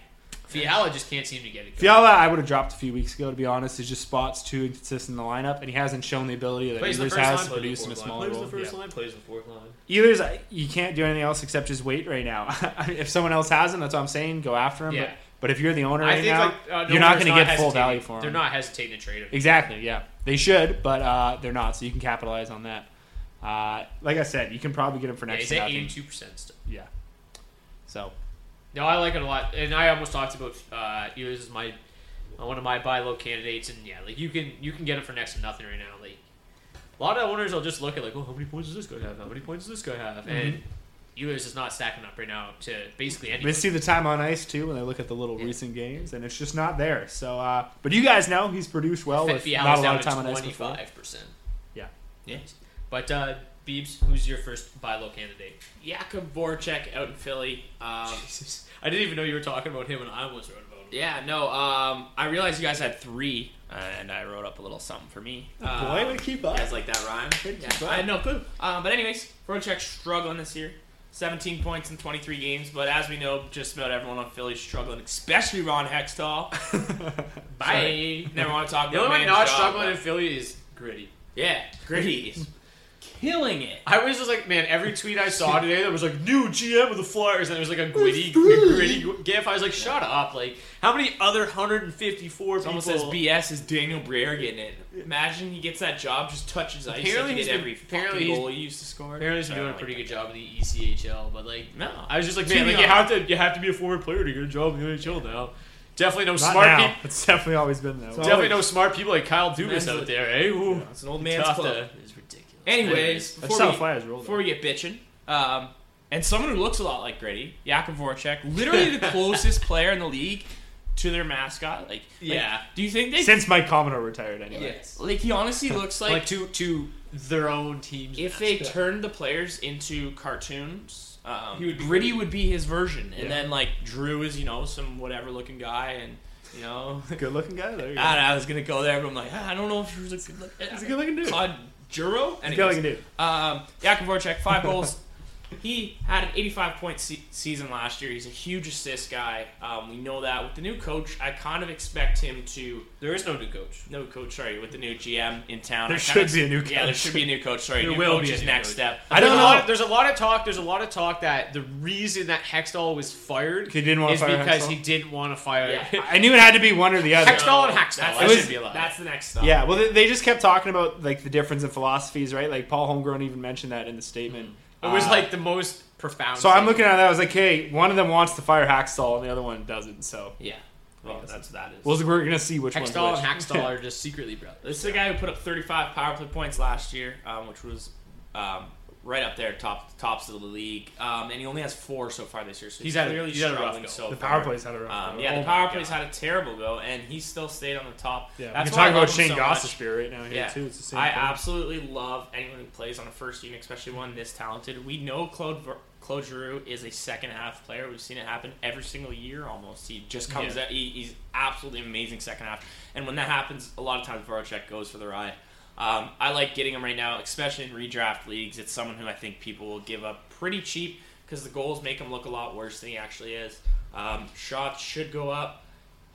S7: Fiala just can't seem to get it. going.
S8: Fiala, I would have dropped a few weeks ago, to be honest. His just spots too inconsistent in the lineup, and he hasn't shown the ability that
S7: Plays
S8: Ehlers has to produce in a smaller
S7: Plays
S8: role.
S7: the first
S8: Yeah.
S7: line, plays the fourth line.
S8: Ehlers, you can't do anything else except just wait right now. if someone else has him, that's what I'm saying. Go after him.
S7: Yeah.
S8: But, but if you're the owner
S7: I
S8: right
S7: think
S8: now,
S7: like uh,
S8: you're not going to get full value for him.
S7: They're not hesitating to trade him.
S8: Exactly. Yeah, they should, but uh, they're not. So you can capitalize on that. Uh, like I said, you can probably get him for
S7: Yeah,
S8: next
S7: he's
S8: to
S7: at
S8: nothing.
S7: eighty two percent still.
S8: Yeah. So
S7: No, I like it a lot, and I almost talked about uh, Ehlers as my uh, one of my buy low candidates, and yeah, like you can you can get him for next to nothing right now. Like a lot of owners will just look at like, oh, how many points does this guy have? How many points does this guy have? And Ehlers is not stacking up right now to basically
S8: they
S7: anything.
S8: see the time on ice too when they look at the little recent games, and it's just not there. So, uh, but you guys know he's produced well with
S7: Fiala's
S8: not a lot of time on
S7: to
S8: ice
S7: twenty
S8: before.
S7: five percent.
S8: Yeah.
S9: Yeah.
S7: But uh, Beebs, who's your first buy low candidate?
S9: Jakub Voracek out in Philly. Um,
S7: I didn't even know you were talking about him, and I almost wrote about him.
S9: yeah, no. Um, I realized you guys had three, uh, and I wrote up a little something for me. Um,
S8: boy, way to keep up.
S9: You guys like that rhyme?
S8: Way
S9: Yeah,
S8: keep up.
S9: I had no clue. Um, but anyways, Voracek struggling this year. 17 points in 23 games, but as we know, just about everyone on Philly's struggling, especially Ron Hextall. Bye. Never want to talk about.
S7: The only one
S9: man's
S7: not
S9: job,
S7: struggling
S9: but-
S7: in Philly is Gritty.
S9: Yeah, Gritty is killing it.
S7: I was just like, man, every tweet I saw today that was like, new GM of the Flyers, and it was like a gritty, gritty gif. I was like, shut up. Like, how many other 154
S9: It's almost
S7: people?
S9: as BS as Daniel Briere getting it. Imagine he gets that job, just touches ice.
S7: Apparently
S9: like he
S7: he's
S9: did
S7: been-
S9: every
S7: apparently
S9: fucking
S7: he's-
S9: goal he used to score.
S7: Apparently, he's been doing a pretty good job in the ECHL, but like,
S9: No.
S7: I was just like, man, like you have to, you have to be a forward player to get a job in the NHL now. Definitely no
S8: Not
S7: smart
S8: now.
S7: people.
S8: It's definitely always been that. way.
S7: Definitely no smart people like Kyle Dubas out there, eh? Ooh,
S9: It's an old man's
S7: tough
S9: club.
S7: to-
S9: Anyways, before we, before we get bitching, um, and someone who looks a lot like Gritty, Jakub Voracek, literally the closest player in the league to their mascot. Like, like,
S7: Yeah.
S9: do you think they?
S8: Since Mike Commodore retired, anyway.
S7: Yes.
S9: like he honestly looks like,
S7: Like, to to their own team.
S9: if they turned the players into cartoons. Um,
S7: He would
S9: Gritty would be his version, and
S8: Yeah.
S9: then like Drew is you know some whatever looking guy, and you know
S8: Good looking guy. There you go.
S9: I, don't know, I was gonna go there, but I'm like ah, I don't know if Drew's a good look.
S8: He's a good looking dude.
S9: Juro.
S8: He's a good looking dude.
S9: Um, Jakub Voracek, five goals, he had an 85 point se- season last year. He's a huge assist guy. Um, we know that. With the new coach, I kind of expect him to.
S7: There is no new coach.
S9: No coach, sorry. With the new GM in town,
S8: There
S9: I
S8: should
S9: kinda
S8: be a new
S9: ex- Yeah, there should be a new coach. Sorry,
S7: There
S9: new
S7: will
S9: coach
S7: be a
S9: is next
S7: coach.
S9: step.
S8: I don't
S7: There's
S8: know.
S7: of- there's a lot of talk. There's a lot of talk that the reason that Hextall was fired
S8: He didn't wanna
S7: is
S8: fire
S7: because
S8: Hextall?
S7: he didn't want to fire.
S9: Yeah.
S8: I knew it had to be one or the other.
S7: Hextall and Hextall.
S9: That's,
S7: That
S8: was-
S7: should be allowed.
S9: that's the next stop.
S8: Yeah, well, they, they just kept talking about like the difference in philosophies, right? Like Paul Holmgren even mentioned that in the statement.
S7: It was
S8: Uh,
S7: like the most profound.
S8: So I'm looking at that. I was like, hey, one of them wants to fire Hakstol and the other one doesn't. So
S9: Yeah. Well, that's what that is.
S8: well, we're gonna see which
S7: Hextall
S8: one's
S7: and. Hakstol are just secretly brothers.
S9: This is the guy who put up 35 power play points last year, um, which was um, right up there, top tops of the league. Um, and he only has four so far this year, so he's,
S7: He's had he's had a rough
S9: struggling
S7: go.
S9: so
S8: The
S9: far.
S8: power plays had a rough
S9: Um,
S8: go.
S9: yeah,
S7: Oh
S9: the power plays
S7: God.
S9: had a terrible go, and he still stayed on the top.
S8: Yeah,
S9: That's
S8: we can talk about Shane
S9: so
S8: spirit right now here
S9: Yeah,
S8: too. It's the same.
S9: I
S8: thing.
S9: absolutely love anyone who plays on a first unit, especially one this talented. We know Claude Claude Giroux is a second half player. We've seen it happen every single year almost. He just comes
S7: Yeah.
S9: out. He, he's absolutely amazing second half. And when that happens, a lot of times Voracek goes for the ride. Um, I like getting him right now, especially in redraft leagues. It's someone who I think people will give up pretty cheap because the goals make him look a lot worse than he actually is. Um, shots should go up.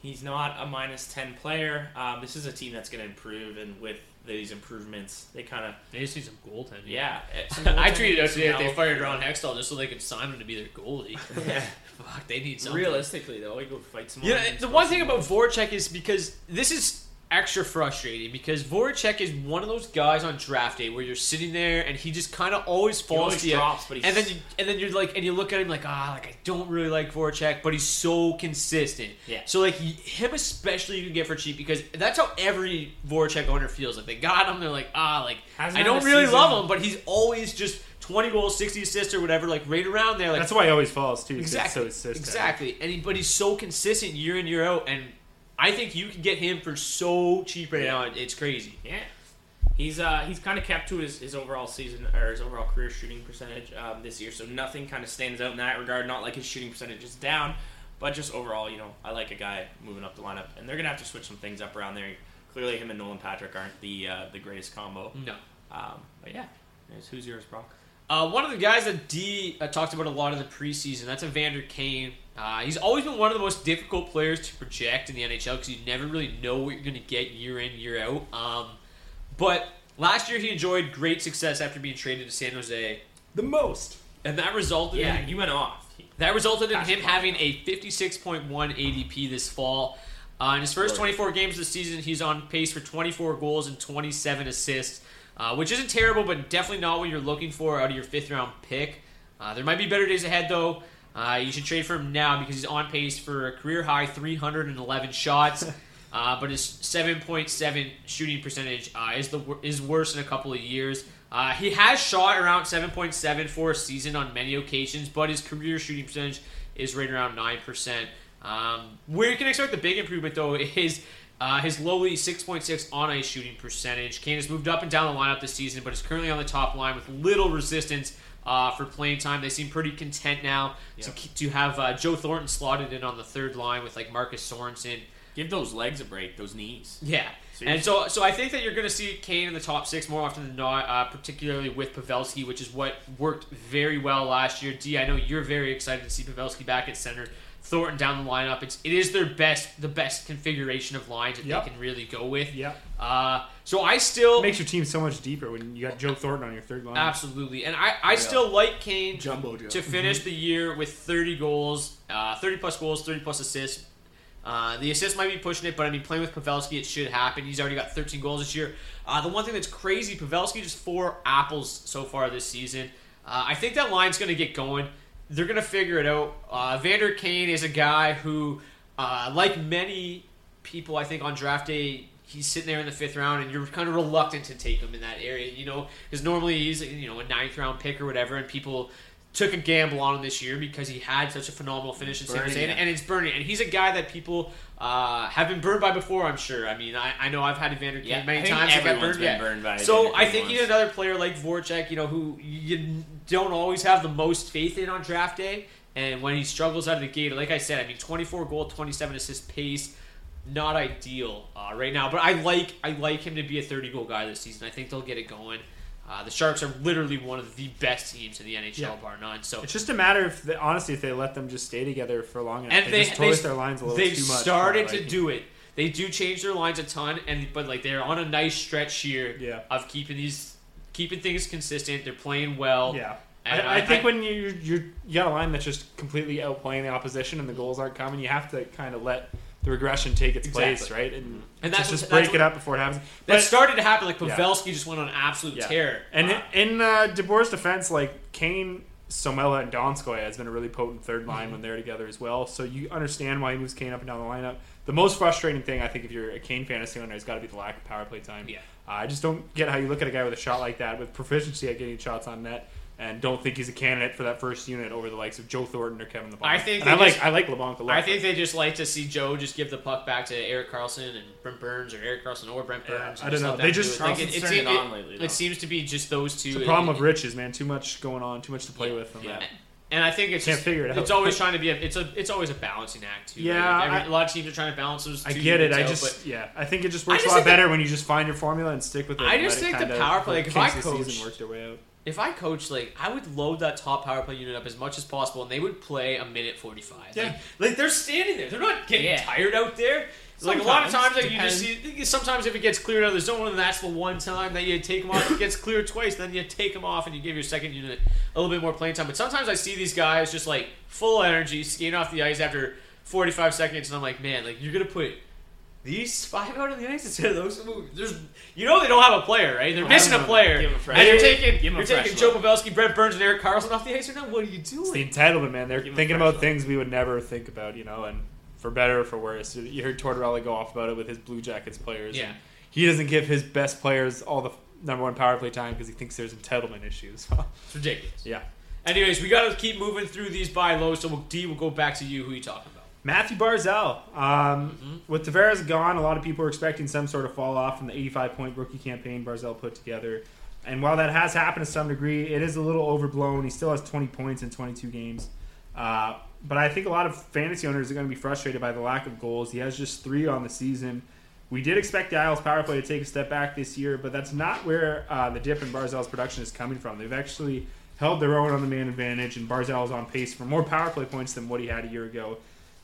S9: He's not a minus 10 player. Um, this is a team that's going to improve, and with these improvements, they kind of.
S7: They just need some goaltending.
S9: Yeah. some
S7: I
S9: goaltending,
S7: tweeted out today that they fired Ron Hextall just so they could sign him to be their goalie.
S9: Yeah.
S7: Fuck, they need something.
S9: Realistically, though, we go fight some.
S7: Yeah, the one thing about Voracek is because this is extra frustrating because Voracek is one of those guys on draft day where you're sitting there and he just kind of always falls
S9: always
S7: to you,
S9: drops, but he's-
S7: and then you, and then you're like and you look at him like ah like I don't really like Voracek, but he's so consistent.
S9: Yeah.
S7: So like he- him especially you can get for cheap because that's how every Voracek owner feels. Like they got him, they're like ah like
S9: Hasn't
S7: I don't really
S9: season-
S7: love him, but he's always just. 20 goals, 60 assists, or whatever, like right around there. Like
S8: That's why he always falls too.
S7: Exactly.
S8: So.
S7: Exactly. And he, but he's so consistent year in year out, and I think you can get him for so cheap right now. It's crazy.
S9: Yeah. He's uh, he's kind of kept to his, his overall season or his overall career shooting percentage um, this year, so nothing kind of stands out in that regard. Not like his shooting percentage is down, but just overall, you know, I like a guy moving up the lineup, and they're gonna have to switch some things up around there. Clearly, him and Nolan Patrick aren't the uh, the greatest combo.
S7: No.
S9: Um, but yeah, who's yours, Brock?
S7: Uh, one of the guys that D uh, talked about a lot in the preseason, that's Evander Kane. Uh, he's always been one of the most difficult players to project in the NHL because you never really know what you're going to get year in, year out. Um, but last year he enjoyed great success after being traded to San Jose.
S8: The most.
S7: And that resulted
S9: Yeah,
S7: in
S9: he went off.
S7: That resulted in
S9: Gosh,
S7: him having a 56.1 ADP this fall. Uh, in his first 24 games this season, he's on pace for 24 goals and 27 assists, uh, which isn't terrible, but definitely not what you're looking for out of your fifth round pick. Uh, there might be better days ahead, though. Uh, you should trade for him now because he's on pace for a career high 311 shots. Uh, but his 7.7 shooting percentage uh, is the is worse in a couple of years. Uh, he has shot around 7.7 for a season on many occasions, but his career shooting percentage is right around 9%. Um, where you can expect the big improvement, though, is uh, his lowly 6.6 on ice shooting percentage. Kane has moved up and down the lineup this season, but is currently on the top line with little resistance uh, for playing time. They seem pretty content now to, to have uh, Joe Thornton slotted in on the third line with like Marcus Sorensen.
S9: Give those legs a break, those knees.
S7: Yeah, and so so I think that you're going to see Kane in the top six more often than not, uh, particularly with Pavelski, which is what worked very well last year. D, I know you're very excited to see Pavelski back at center. Thornton down the lineup. It's it is their best the best configuration of lines that
S8: Yep.
S7: they can really go with.
S8: Yeah.
S7: Uh, so I still
S8: It makes your team so much deeper when you got Joe Thornton on your third line.
S7: Absolutely, and I, I still like Kane
S8: Jumbo Joe.
S7: to finish
S8: Mhm.
S7: the year with 30 goals, uh, 30 plus goals, 30 plus assists. Uh, the assists might be pushing it, but I mean, playing with Pavelski, it should happen. He's already got 13 goals this year. Uh, the one thing that's crazy, Pavelski just four apples so far this season. Uh, I think that line's going to get going. They're going to figure it out. Uh, Vander Kane is a guy who, uh, like many people, I think on draft day, he's sitting there in the fifth round, and you're kind of reluctant to take him in that area, you know, because normally he's you know a ninth round pick or whatever, and people took a gamble on him this year because he had such a phenomenal finish in San Jose, and, and it's burning. And he's a guy that people uh, have been burned by before. I'm sure. I mean, I, I know I've had Evander Kane
S9: Yeah,
S7: many times.
S9: Everyone's
S7: burned,
S9: been
S7: yeah.
S9: burned by
S7: So I think you need another player like Voracek, you know, who you don't always have the most faith in on draft day. And when he struggles out of the gate, like I said, I mean, 24 goal, 27 assist pace, not ideal uh, right now. But I like I like him to be a 30 goal guy this season. I think they'll get it going. Uh, the Sharks are literally one of the best teams in the NHL,
S8: Yeah.
S7: bar none. So
S8: It's just a matter of they, honestly if they let them just stay together for long enough.
S7: and
S8: they,
S7: they,
S8: just twist their lines a little
S7: they've
S8: too much.
S7: started to do it. They do change their lines a ton, and but like they're on a nice stretch here
S8: Yeah.
S7: of keeping these keeping things consistent. They're playing well.
S8: Yeah.
S7: And
S8: I, I think when you you're, you got a line that's just completely outplaying the opposition and the goals aren't coming, you have to kind of let the regression take its place, right? And,
S7: And
S8: just,
S7: that's
S8: just
S7: what-
S8: break
S7: that's
S8: it up before it happens.
S7: that
S8: But-
S7: started to happen. Like
S8: Yeah.
S7: Pavelski just went on absolute
S8: Yeah.
S7: tear.
S8: And
S7: Uh,
S8: in uh, DeBoer's defense, like Kane, Somella, and Donskoy has been a really potent third line
S7: Mm-hmm.
S8: when they're together as well. So you understand why he moves Kane up and down the lineup. The most frustrating thing, I think, if you're a Kane fantasy owner, has got to be the lack of power play time.
S7: Yeah.
S8: Uh, I just don't get how you look at a guy with a shot like that, with proficiency at getting shots on net, and don't think he's a candidate for that first unit over the likes of Joe Thornton or Kevin Labanc.
S7: I think
S8: And I
S7: they
S8: like I like Labanc a lot.
S7: I think they just like to see Joe just give the puck back to Erik Karlsson and Brent Burns, or Erik Karlsson or Brent
S8: Yeah,
S7: Burns.
S8: I
S7: and
S8: don't know. They just-
S7: it. like, it, it,
S9: it on
S7: it-
S9: lately,
S7: it seems to be just those two.
S8: it's the problem
S7: of
S8: with Riches, man. Too much going on, too much to play with. From
S7: Yeah.
S8: that.
S7: And I think it's
S8: Can't
S7: just,
S8: figure it out.
S7: It's always trying to be a it's a it's always a balancing act too.
S8: Yeah,
S7: right? Every-
S8: I-
S7: a lot of teams are trying to balance those.
S8: I get it.
S7: units
S8: I
S7: out,
S8: just
S7: but
S8: yeah. I think it just works
S7: just
S8: a lot
S7: think that-
S8: better when you just find your formula and stick with it.
S7: I
S8: and
S7: just
S8: let it
S7: think the power play, like, if
S8: kinks
S7: I
S8: the
S7: coach-
S8: season work their way out.
S7: If I coach, like I would load that top power play unit up as much as possible, and they would play a minute forty five.
S8: Yeah.
S7: Like, like they're standing there, they're not getting
S9: Yeah.
S7: tired out there. Like a lot of times, like, you just see. Sometimes if it gets cleared out of the zone, and that's the one time that you take them off. If it gets cleared twice, then you take them off and you give your second unit a little bit more playing time. But sometimes I see these guys just like full energy skating off the ice after forty five seconds, and I'm like, man, like you're gonna put. These five out of the ice instead of those. There's, you know, they don't have a player, right? They're missing a player,
S9: Give a fresh
S7: and you're taking you're taking Joe
S9: look.
S7: Pavelski, Brent Burns, and Erik Karlsson off the ice right now. What are you doing?
S8: It's the entitlement, man. They're thinking about
S9: look.
S8: things we would never think about, you know, and for better or for worse. You heard Tortorella go off about it with his Blue Jackets players.
S7: Yeah.
S8: He doesn't give his best players all the number one power play time because he thinks there's entitlement issues.
S7: It's ridiculous.
S8: yeah.
S7: Anyways, we got to keep moving through these buy lows. So we'll, D, we'll go back to you. Who you talking about?
S8: Mathew Barzal. Um,
S7: Mm-hmm.
S8: With Tavares gone, a lot of people are expecting some sort of fall off from the 85 point rookie campaign Barzal put together. And while that has happened to some degree, it is a little overblown. He still has 20 points in 22 games. Uh, but I think a lot of fantasy owners are going to be frustrated by the lack of goals. He has just three on the season. We did expect the Isles power play to take a step back this year, but that's not where uh, the dip in Barzal's production is coming from. They've actually held their own on the man advantage, and Barzal is on pace for more power play points than what he had a year ago.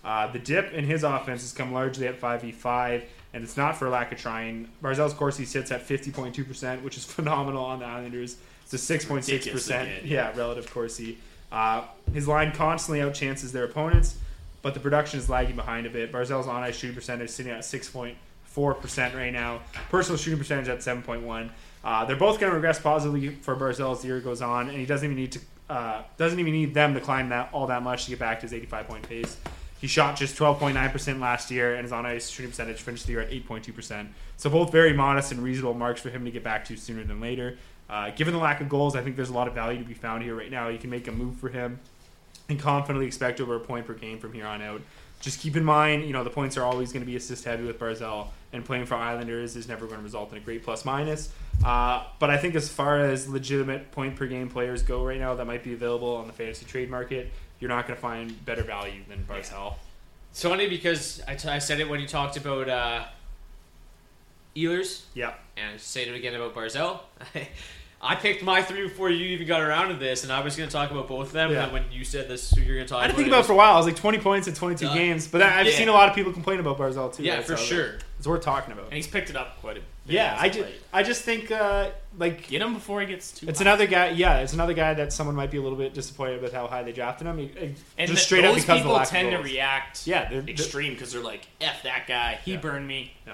S8: Uh, the dip in his offense has come largely at 5v5, and it's not for lack of trying. Barzal's Corsi sits at 50.2%, which is phenomenal on the Islanders. It's a 6.6%,
S9: Ridiculously
S8: yeah, relative Corsi. Uh, his line constantly outchances their opponents, but the production is lagging behind a bit. Barzal's on ice shooting percentage sitting at 6.4% right now. Personal shooting percentage at 7.1. Uh, they're both going to regress positively for Barzal as the year goes on, and he doesn't even need to uh, doesn't even need them to climb that all that much to get back to his 85 point pace. He shot just 12.9% last year, and his on ice shooting percentage finished the year at 8.2%. So both very modest and reasonable marks for him to get back to sooner than later. Uh, given the lack of goals, I think there's a lot of value to be found here right now. You can make a move for him and confidently expect over a point per game from here on out. Just keep in mind, you know, the points are always going to be assist heavy with Barzal, and playing for Islanders is never going to result in a great plus minus. Uh, but I think as far as legitimate point per game players go right now that might be available on the fantasy trade market, you're not going to find better value than Barzal.
S7: It's funny because I, t- I said it when you talked about uh, Ehlers,
S8: Yeah.
S7: and I say it again about Barzal. I picked my three before you even got around to this, and I was going to talk about both of them.
S8: Yeah.
S7: And then when you said this, who you're going to talk
S8: I
S7: about.
S8: didn't think about it
S7: was-
S8: for a while. I was like 20 points in 22
S7: Uh,
S8: games, but I've
S7: yeah.
S8: seen a lot of people complain about Barzal too.
S7: Yeah,
S8: right?
S7: for
S8: So
S7: sure.
S8: It's worth talking about.
S9: And he's picked it up quite a bit.
S8: Yeah, I just,
S9: late.
S8: I just think uh, like
S9: Get him before he gets too
S8: It's
S9: high.
S8: another guy. Yeah, it's another guy that someone might be a little bit disappointed with how high they drafted him. He- he-
S9: And
S8: just
S9: th-
S8: straight up
S9: those
S8: because of the
S9: people
S8: lack
S9: tend
S8: of
S9: to react
S8: Yeah, they're- they're-
S9: extreme because they're like, "F that guy, he
S8: Yeah.
S9: burned me."
S8: Yeah.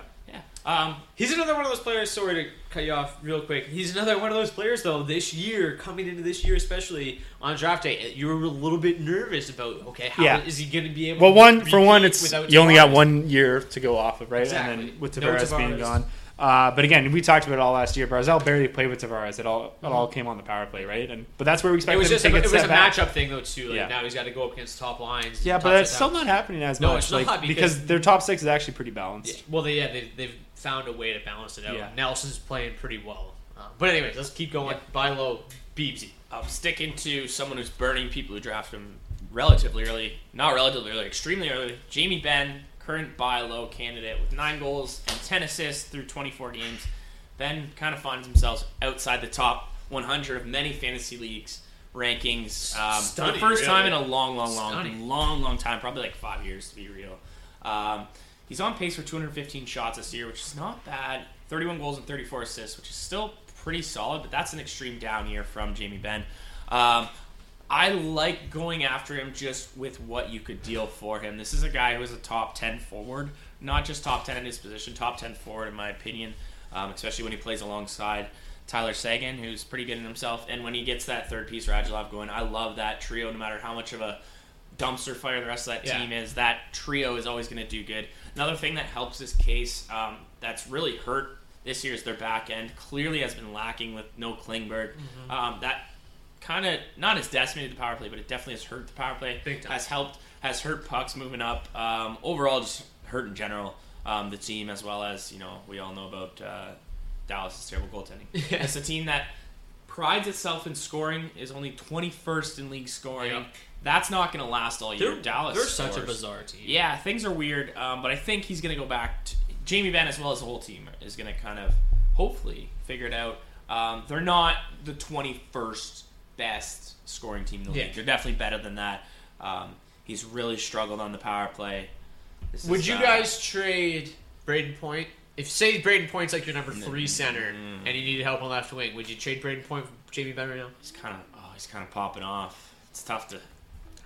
S9: Yeah. Um,
S7: He's another one of those players. Sorry to cut you off real quick. He's another one of those players, though. This year, coming into this year, especially on draft day, you were a little bit nervous about. Okay, how is
S8: Yeah.
S7: he going to be able?
S8: Well,
S7: to
S8: one for one, it's
S7: without
S8: you only got one year to go off of, right?
S7: Exactly.
S8: And then with
S7: No
S8: Tavares, being gone. Uh, but again, we talked about it all last year. Barzal barely played with Tavares. It all it all came on the power play, right? And but that's where we expect
S7: It was
S8: him
S7: just
S8: to
S7: a, it was a
S8: back.
S7: matchup thing, though. Too. Like
S8: Yeah.
S7: now he's got to go up against top lines.
S8: Yeah, but it's still not happening as
S7: No,
S8: much.
S7: it's not
S8: like,
S7: because-
S8: because their top six is actually pretty balanced.
S7: Well, they, yeah, they, they've found a way to balance it out.
S8: Yeah.
S7: Nelson's playing pretty well. Uh, but anyways, let's keep going. Buy low, Beebsy.
S9: I'm sticking to someone who's burning people who draft him relatively early, not relatively early, extremely early. Jamie Benn, current buy low candidate with nine goals and ten assists through 24 games. Then kind of finds himself outside the top 100 of many fantasy leagues rankings um, for the
S7: Stunning,
S9: first time in a long, long, long,
S7: Stunning.
S9: long, long time. Probably like five years to be real. Um, he's on pace for 215 shots this year, which is not bad. 31 goals and 34 assists, which is still pretty solid, but that's an extreme down year from Jamie Benn. Um, I like going after him just with what you could deal for him. This is a guy who is a top 10 forward, not just top 10 in his position, top 10 forward in my opinion, um, especially when he plays alongside Tyler Seguin, who's pretty good in himself. And when he gets that third piece, Radulov going, I love that trio no matter how much of a dumpster fire the rest of that
S7: Yeah.
S9: team is. That trio is always going to do good. Another thing that helps this case um, that's really hurt this year is their back end. Clearly has been lacking with no Klingberg.
S7: Mm-hmm.
S9: Um, that kind of not as decimated the power play, but it definitely has hurt the power play.
S7: Big time.
S9: Has helped, has hurt pucks moving up. Um, overall, just hurt in general. Um, the team, as well as you know, we all know about uh, Dallas' terrible goaltending.
S7: Yeah.
S9: It's a team that prides itself in scoring, is only 21st in league scoring.
S7: Yep.
S9: That's not going to last all year.
S7: They're-
S9: Dallas.
S7: they're such a bizarre team.
S9: Yeah, things are weird, um, but I think he's going to go back. To, Jamie Benn, as well as the whole team, is going to kind of hopefully figure it out. Um, they're not the 21st best scoring team in the
S7: Yeah.
S9: league. They're definitely better than that. Um, he's really struggled on the power play. This
S7: Would
S9: is,
S7: you
S9: uh,
S7: guys trade Brayden Point? If say Brayden Point's like your number three center,
S9: Mm.
S7: and you need help on left wing, would you trade Brayden Point for Jamie Benn right now?
S9: He's kind of oh, he's kind of popping off. It's tough to.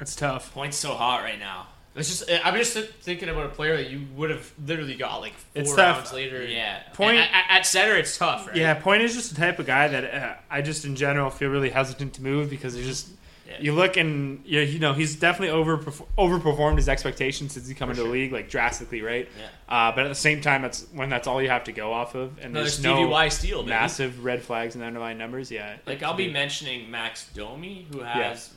S8: It's tough.
S9: Point's so hot right now.
S7: It's just I'm just thinking about a player that you would have literally got like four
S8: It's tough.
S7: rounds later.
S9: Yeah.
S7: Point at, at- at center, it's tough, right?
S8: Yeah, Point is just the type of guy that uh, I just in general feel really hesitant to move because he's just.
S9: Yeah.
S8: You look and you you know he's definitely over overperformed his expectations since he come into the league like drastically, right?
S9: Yeah.
S8: Uh, but at the same time, that's when that's all you have to go off of, and
S7: Another
S8: there's
S7: Stevie
S8: no
S7: Y steal,
S8: massive red flags in the underlying numbers. Yeah,
S9: Like I'll be mentioning Max Domi, who has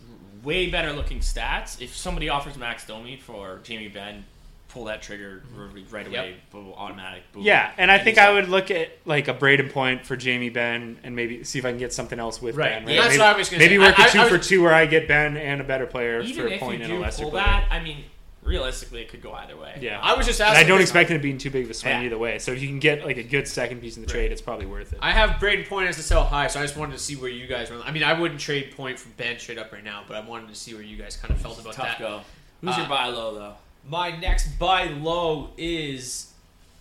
S9: way better looking stats. If somebody offers Max Domi for Jamie Benn, pull that trigger right away, boom, automatic. Boom.
S8: Yeah, and I think I
S9: up.
S8: would look at like a Brayden Point for Jamie Benn and maybe see if I can get something else with
S7: Right.
S8: Benn.
S7: Yeah, that's
S8: maybe,
S7: what I was gonna
S8: maybe work
S7: I-
S8: a
S7: I-
S8: two
S7: I was-
S8: for two where I get Benn and a better player for a point
S9: you
S8: and a lesser
S9: pull
S8: player.
S9: that, I mean, realistically, it could go either way.
S8: Yeah,
S7: I was just
S8: And I don't
S7: this-
S8: expect it be too big of a swing
S7: Yeah.
S8: either way. So if you can get like a good second piece in the trade, it's probably worth it.
S7: I have Brayden Point as the sell high, so I just wanted to see where you guys were. I mean, I wouldn't trade Point for Benn straight up right now, but I wanted to see where you guys kind of felt about
S9: Tough
S7: that.
S9: go. Who's your
S7: Uh,
S9: buy low though?
S7: My next buy low is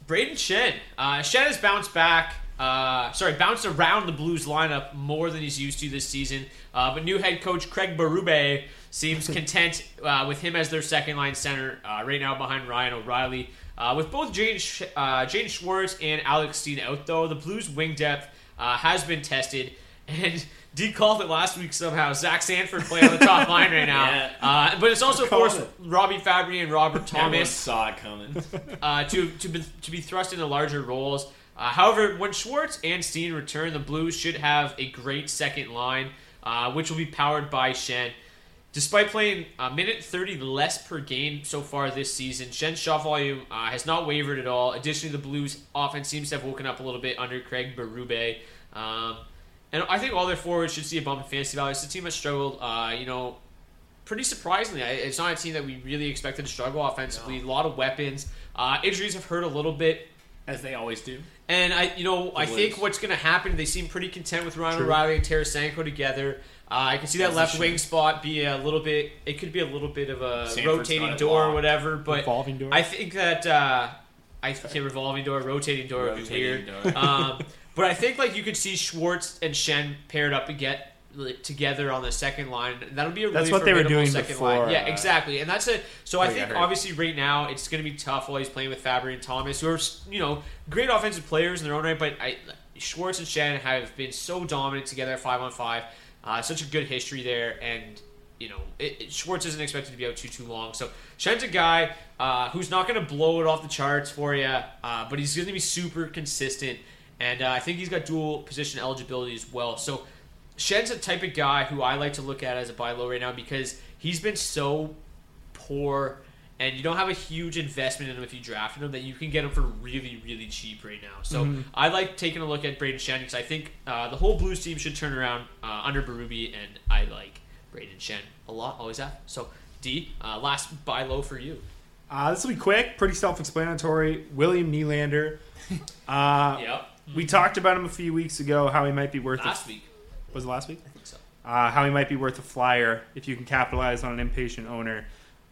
S7: Brayden Schenn. Uh, Schenn has bounced back. Uh, sorry, bounced around the Blues lineup more than he's used to this season. Uh, but new head coach Craig Berube seems content uh, with him as their second line center uh, right now behind Ryan O'Reilly. Uh, with both Jane, uh, Jaden Schwartz and Alex Steen out, though, the Blues' wing depth uh, has been tested. And D called it last week somehow. Zach Sanford playing on the top line right now.
S9: Yeah.
S7: Uh, but it's also forced
S8: it.
S7: Robby Fabbri and Robert Thomas
S9: saw it coming.
S7: uh, to to be, to be thrust into larger roles. Uh, however, when Schwartz and Steen return, the Blues should have a great second line, uh, which will be powered by Schenn. Despite playing a minute 30 less per game so far this season, Schenn's shot volume uh, has not wavered at all. Additionally, the Blues' offense seems to have woken up a little bit under Craig Berube. Um, and I think all their forwards should see a bump in fantasy value. It's a team that struggled, uh, you know, pretty surprisingly. It's not a team that we really expected to struggle offensively. A lot of weapons. Uh, injuries have hurt a little bit.
S9: As they always do.
S7: And I, you know, I
S9: Blues.
S7: think what's going to happen. They seem pretty content with Ryan
S8: True.
S7: O'Reilly and Tarasenko together. Uh, I can see that
S9: As
S7: left wing spot be a little bit. It could be a little bit of a
S9: Sanford's
S7: rotating door or whatever. But
S8: Revolving door?
S7: I think that uh, I say revolving door, rotating door would be weird.
S9: door.
S7: um, but I think like you could see Schwartz and Schenn paired up and get like, together on the second line. That'll be a really
S8: That's what they were
S7: formidable
S8: doing
S7: second
S8: before,
S7: line. Yeah,
S8: uh,
S7: exactly. And that's it. So I think obviously right now it's going to be tough while he's playing with Fabbri and Thomas, who are you know great offensive players in their own right. But I, Schwartz and Schenn have been so dominant together at five on five. Uh, such a good history there, and you know it, it- Schwartz isn't expected to be out too too long. So Schenn's a guy uh, who's not going to blow it off the charts for you, uh, but he's going to be super consistent, and uh, I think he's got dual position eligibility as well. So. Schenn's a type of guy who I like to look at as a buy low right now because he's been so poor and you don't have a huge investment in him if you drafted him that you can get him for really really cheap right now. So
S8: Mhm.
S7: I like taking a look at Brayden Schenn because I think uh, the whole Blues team should turn around uh, under Berube and I like Brayden Schenn a lot. Always have. So D, uh, last buy low for you.
S8: Uh, this will be quick, pretty self-explanatory. William Nylander. Uh,
S7: Yep.
S8: We talked about him a few weeks ago, how he might be worth
S7: Last
S8: a,
S7: week.
S8: Was it last week?
S7: I think so.
S8: Uh, how he might be worth a flyer if you can capitalize on an impatient owner.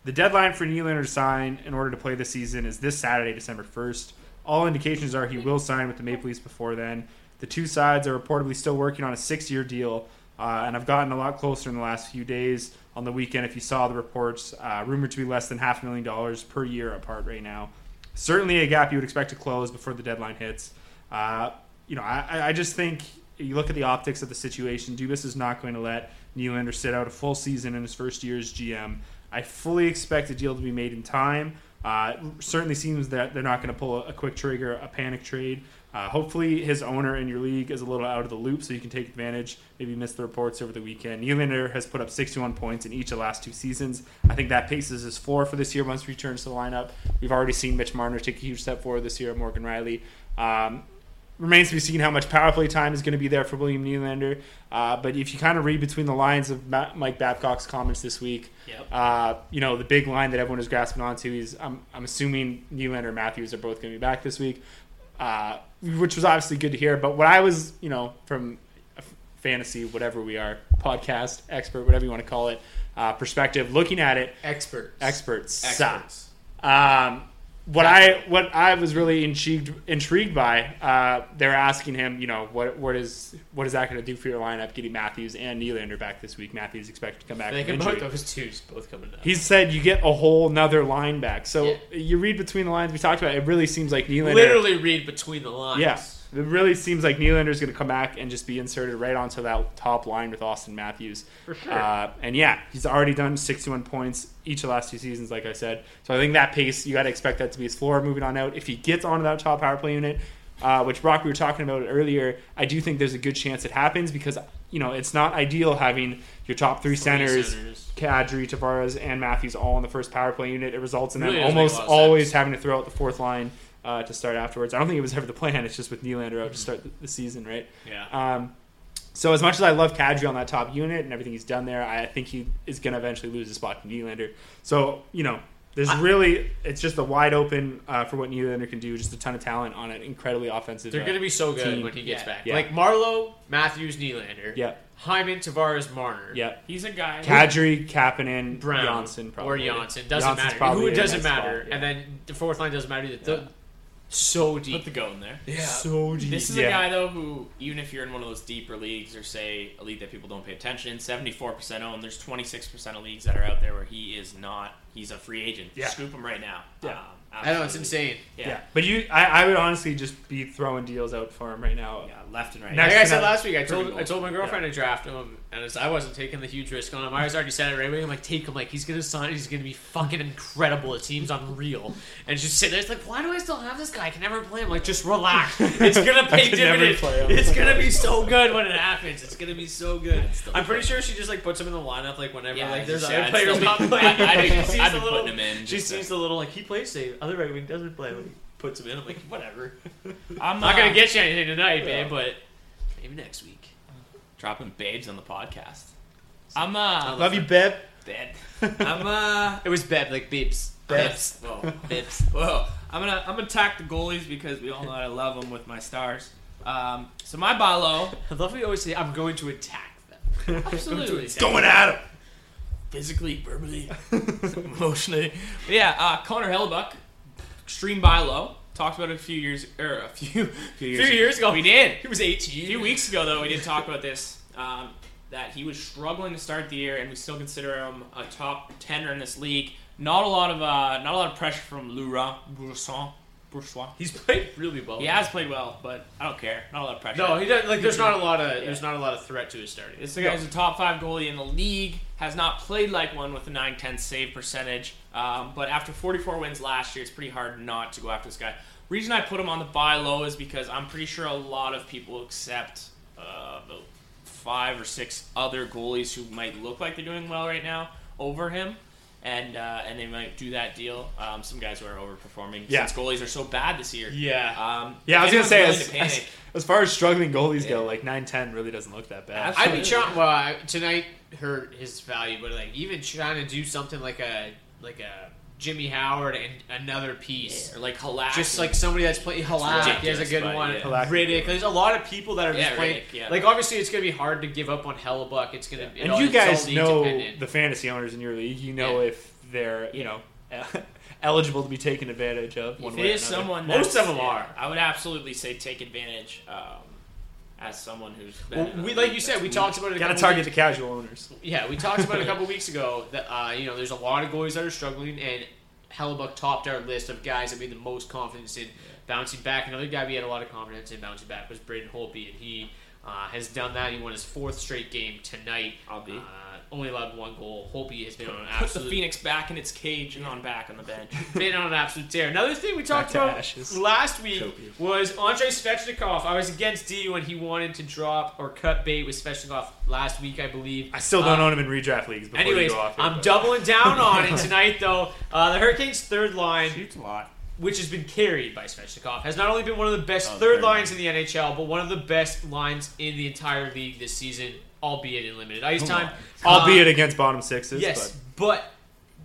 S8: The deadline for Nylander to sign in order to play this season is this Saturday, December 1st. All indications are he will sign with the Maple Leafs before then. The two sides are reportedly still working on a six year deal, uh, and I've gotten a lot closer in the last few days. On the weekend, if you saw the reports, uh, rumored to be less than half a million dollars per year apart right now. Certainly a gap you would expect to close before the deadline hits. Uh, you know, I, I just think you look at the optics of the situation. Dubas is not going to let Nylander sit out a full season in his first year as GM. I fully expect a deal to be made in time. Uh, certainly seems that they're not going to pull a, quick trigger, a panic trade. Uh, hopefully, his owner in your league is a little out of the loop, so you can take advantage. Maybe miss the reports over the weekend. Nylander has put up 61 points in each of the last two seasons. I think that paces his floor for this year once he returns to the lineup. We've already seen Mitch Marner take a huge step forward this year. Morgan Rielly. Um, remains to be seen how much power play time is going to be there for William Nylander. Uh, but if you kind of read between the lines of Ma- Mike Babcock's comments this week,
S9: Yep.
S8: uh, you know the big line that everyone is grasping onto is I'm, I'm assuming Nylander and Matthews are both going to be back this week, uh, which was obviously good to hear. But what I was, you know, from fantasy, whatever we are, podcast expert, whatever you want to call it, uh, perspective, looking at it,
S7: Experts.
S8: experts,
S9: Experts.
S8: um, what I what I was really intrigued intrigued by, uh, they're asking him, you know, what what is what is that going to do for your lineup? Getting Matthews and Nylander back this week. Matthews expected to come back. From
S7: about
S8: injury.
S7: those two both coming up.
S8: He said you get a whole nother line back. So you read between the lines. We talked about it. It really seems like Nylander.
S7: Literally read between the lines.
S8: Yeah. It really seems like Nylander's going to come back and just be inserted right onto that top line with Auston Matthews.
S7: For sure.
S8: Uh, and yeah, he's already done 61 points each of the last two seasons, like I said. So I think that pace, you got to expect that to be his floor moving on out. If he gets onto that top power play unit, uh, which Brock, we were talking about it earlier, I do think there's a good chance it happens because, you know, it's not ideal having your top three, centers,
S7: centers.
S8: Kadri, Tavares, and Matthews all in the first power play unit. It results in them
S7: Really doesn't
S8: almost
S7: a lot of
S8: always
S7: sense.
S8: having to throw out the fourth line uh, to start afterwards. I don't think it was ever the plan. It's just with Nylander out to start the, the season, right?
S9: Yeah.
S8: Um, so as much as I love Kadri on that top unit and everything he's done there, I think he is going to eventually lose his spot to Nylander. So you know, there's really it's just a wide open uh, for what Nylander can do. Just a ton of talent on an incredibly offensive.
S7: They're
S8: uh,
S7: going to be so good
S8: team.
S7: when he gets
S9: Yeah.
S7: back.
S8: Yeah.
S7: Like Marleau, Matthews, Nylander.
S8: Yeah.
S7: Hyman, Tavares, Marner.
S8: Yeah.
S9: He's a guy.
S8: Kadri, Kapanen,
S7: Brown
S8: Johnsson, probably
S7: or Johnsson doesn't
S8: Johnsson's
S7: matter. Who it doesn't
S8: that spot,
S7: matter,
S8: yeah.
S7: and then the fourth line doesn't matter. either. The- so deep.
S9: Put the goat in there.
S7: yeah.
S8: so deep.
S9: This is
S8: yeah.
S9: a guy though who, even if you're in one of those deeper leagues or say a league that people don't pay attention, 74% owned. There's 26% of leagues that are out there where he is not. He's a free agent.
S8: Yeah.
S9: Scoop him right now.
S8: Yeah.
S9: Um,
S7: I know it's insane.
S9: Yeah.
S8: Yeah, but you, I, I would honestly just be throwing deals out for him right now.
S9: Yeah, left and right.
S8: Next
S7: Like I said last week, I told. I told my girlfriend to draft him, and it's, I wasn't taking the huge risk on him. I was already said it right wing. I'm like, take him. Like he's gonna sign. He's gonna be fucking incredible. The team's unreal. And she's sitting there, it's like, why do I still have this guy? I can never play him. Like, just relax. It's gonna pay dividends. It's gonna be so good when it happens. It's gonna be so good. I'm pretty sure she just like puts him in the lineup like whenever
S9: Yeah,
S7: like there's
S9: just-
S7: other
S9: yeah, I'd
S7: players not
S9: be-
S7: playing.
S9: I- I'd be-
S7: She sees
S9: I'd
S7: the little-
S9: putting him in
S7: She
S9: just to-
S7: sees the little like he plays safe. Other right wing doesn't play. Like, puts him in. I'm like, whatever.
S9: I'm
S7: not gonna
S9: uh,
S7: get you anything tonight, babe, but maybe next week.
S9: Dropping babes on the podcast. I'm uh
S8: Love you, Beb.
S9: dead. I'm uh
S7: It was Beb, like beeps.
S9: Bips. Whoa, Bips. Whoa. I'm gonna I'm gonna attack the goalies because we all know I love them with my stars. Um, so my buy low,
S7: I love how you always say, I'm going to attack them.
S9: absolutely
S8: Going at them.
S9: physically, verbally, emotionally. But yeah, uh, Connor Hellebuyck, extreme buy low. Talked about it a few years or a few few
S7: A few years ago.
S9: We did.
S7: He was
S9: eighteen.
S7: A
S9: few weeks ago, though, we did talk about this. Um, that he was struggling to start the year, and we still consider him a top tenor in this league. Not a lot of uh, not a lot of pressure from Laurent Brossoit. Brossoit.
S7: He's played really well.
S9: He has played well, but I don't care. Not a lot of pressure.
S7: No, he does. Like, there's not a lot of there's not a lot of threat to his starting.
S9: This guy guy's a top five goalie in the league. Has not played like one with a 9-10 save percentage. Um, but after 44 wins last year, it's pretty hard not to go after this guy. Reason I put him on the buy low is because I'm pretty sure a lot of people accept uh, about five or six other goalies who might look like they're doing well right now over him. And uh, and they might do that deal. Um, some guys who are overperforming
S8: Yeah.
S9: since goalies are so bad this year.
S7: Yeah.
S9: Um,
S8: Yeah, I was gonna say as,
S9: to
S8: as, as far as struggling goalies go, like 9-10 really doesn't look that bad.
S7: I'd be
S9: Absolutely.
S7: trying. Well, I- tonight hurt his value, but like even trying to do something like a like a Jimmy Howard and another piece.
S9: or like Halak.
S7: Just like somebody that's playing Halak. He has a
S9: ridiculous,
S7: good
S9: but
S7: one.
S9: yeah.
S8: Halak-
S7: Rittich. There's a lot of people that are just
S9: Yeah,
S7: playing.
S9: Rittich, yeah.
S7: Like obviously, it's going to be hard to give up on Hellebuyck. It's going to.
S8: and you guys know the fantasy owners in your league. You know
S7: Yeah.
S8: if they're you know eligible to be taken advantage of. One
S9: if
S8: way
S9: it
S8: or
S9: someone,
S7: Most of them
S9: yeah,
S7: are.
S9: I would absolutely say take advantage. Um, as someone who's been
S7: Well,
S9: in
S7: we like you said, we talked about it.
S8: Got to target
S7: weeks-
S8: the casual owners.
S7: Yeah, we talked about it a couple weeks ago that uh, you know there's a lot of goalies that are struggling, and Hellebuyck topped our list of guys that we had the most confidence in bouncing back. Another guy we had a lot of confidence in bouncing back was Braden Holtby, and he uh, has done that. He won his fourth straight game tonight.
S9: I'll be.
S7: Uh, only allowed one goal. Holtby has been on an absolute.
S9: Put the Phoenix back in its cage and on back on the bench.
S7: been on an absolute tear. Another thing we talked about
S8: ashes.
S7: last week
S8: Copious.
S7: was Andrei Svechnikov. I was against D when he wanted to drop or cut bait with Svechnikov last week, I believe.
S8: I still don't
S7: Uh,
S8: own him in redraft leagues. Before
S7: Anyways,
S8: you go off here,
S7: I'm
S8: but-
S7: doubling down on it tonight, though. Uh, the Hurricanes' third line,
S8: Shoots a lot.
S7: which has been carried by Svechnikov, has not only been one of the best
S8: Oh,
S7: third
S8: very
S7: lines in the NHL, but one of the best lines in the entire league this season, albeit in limited ice time.
S8: albeit
S7: Uh,
S8: against bottom sixes.
S7: yes,
S8: but
S7: but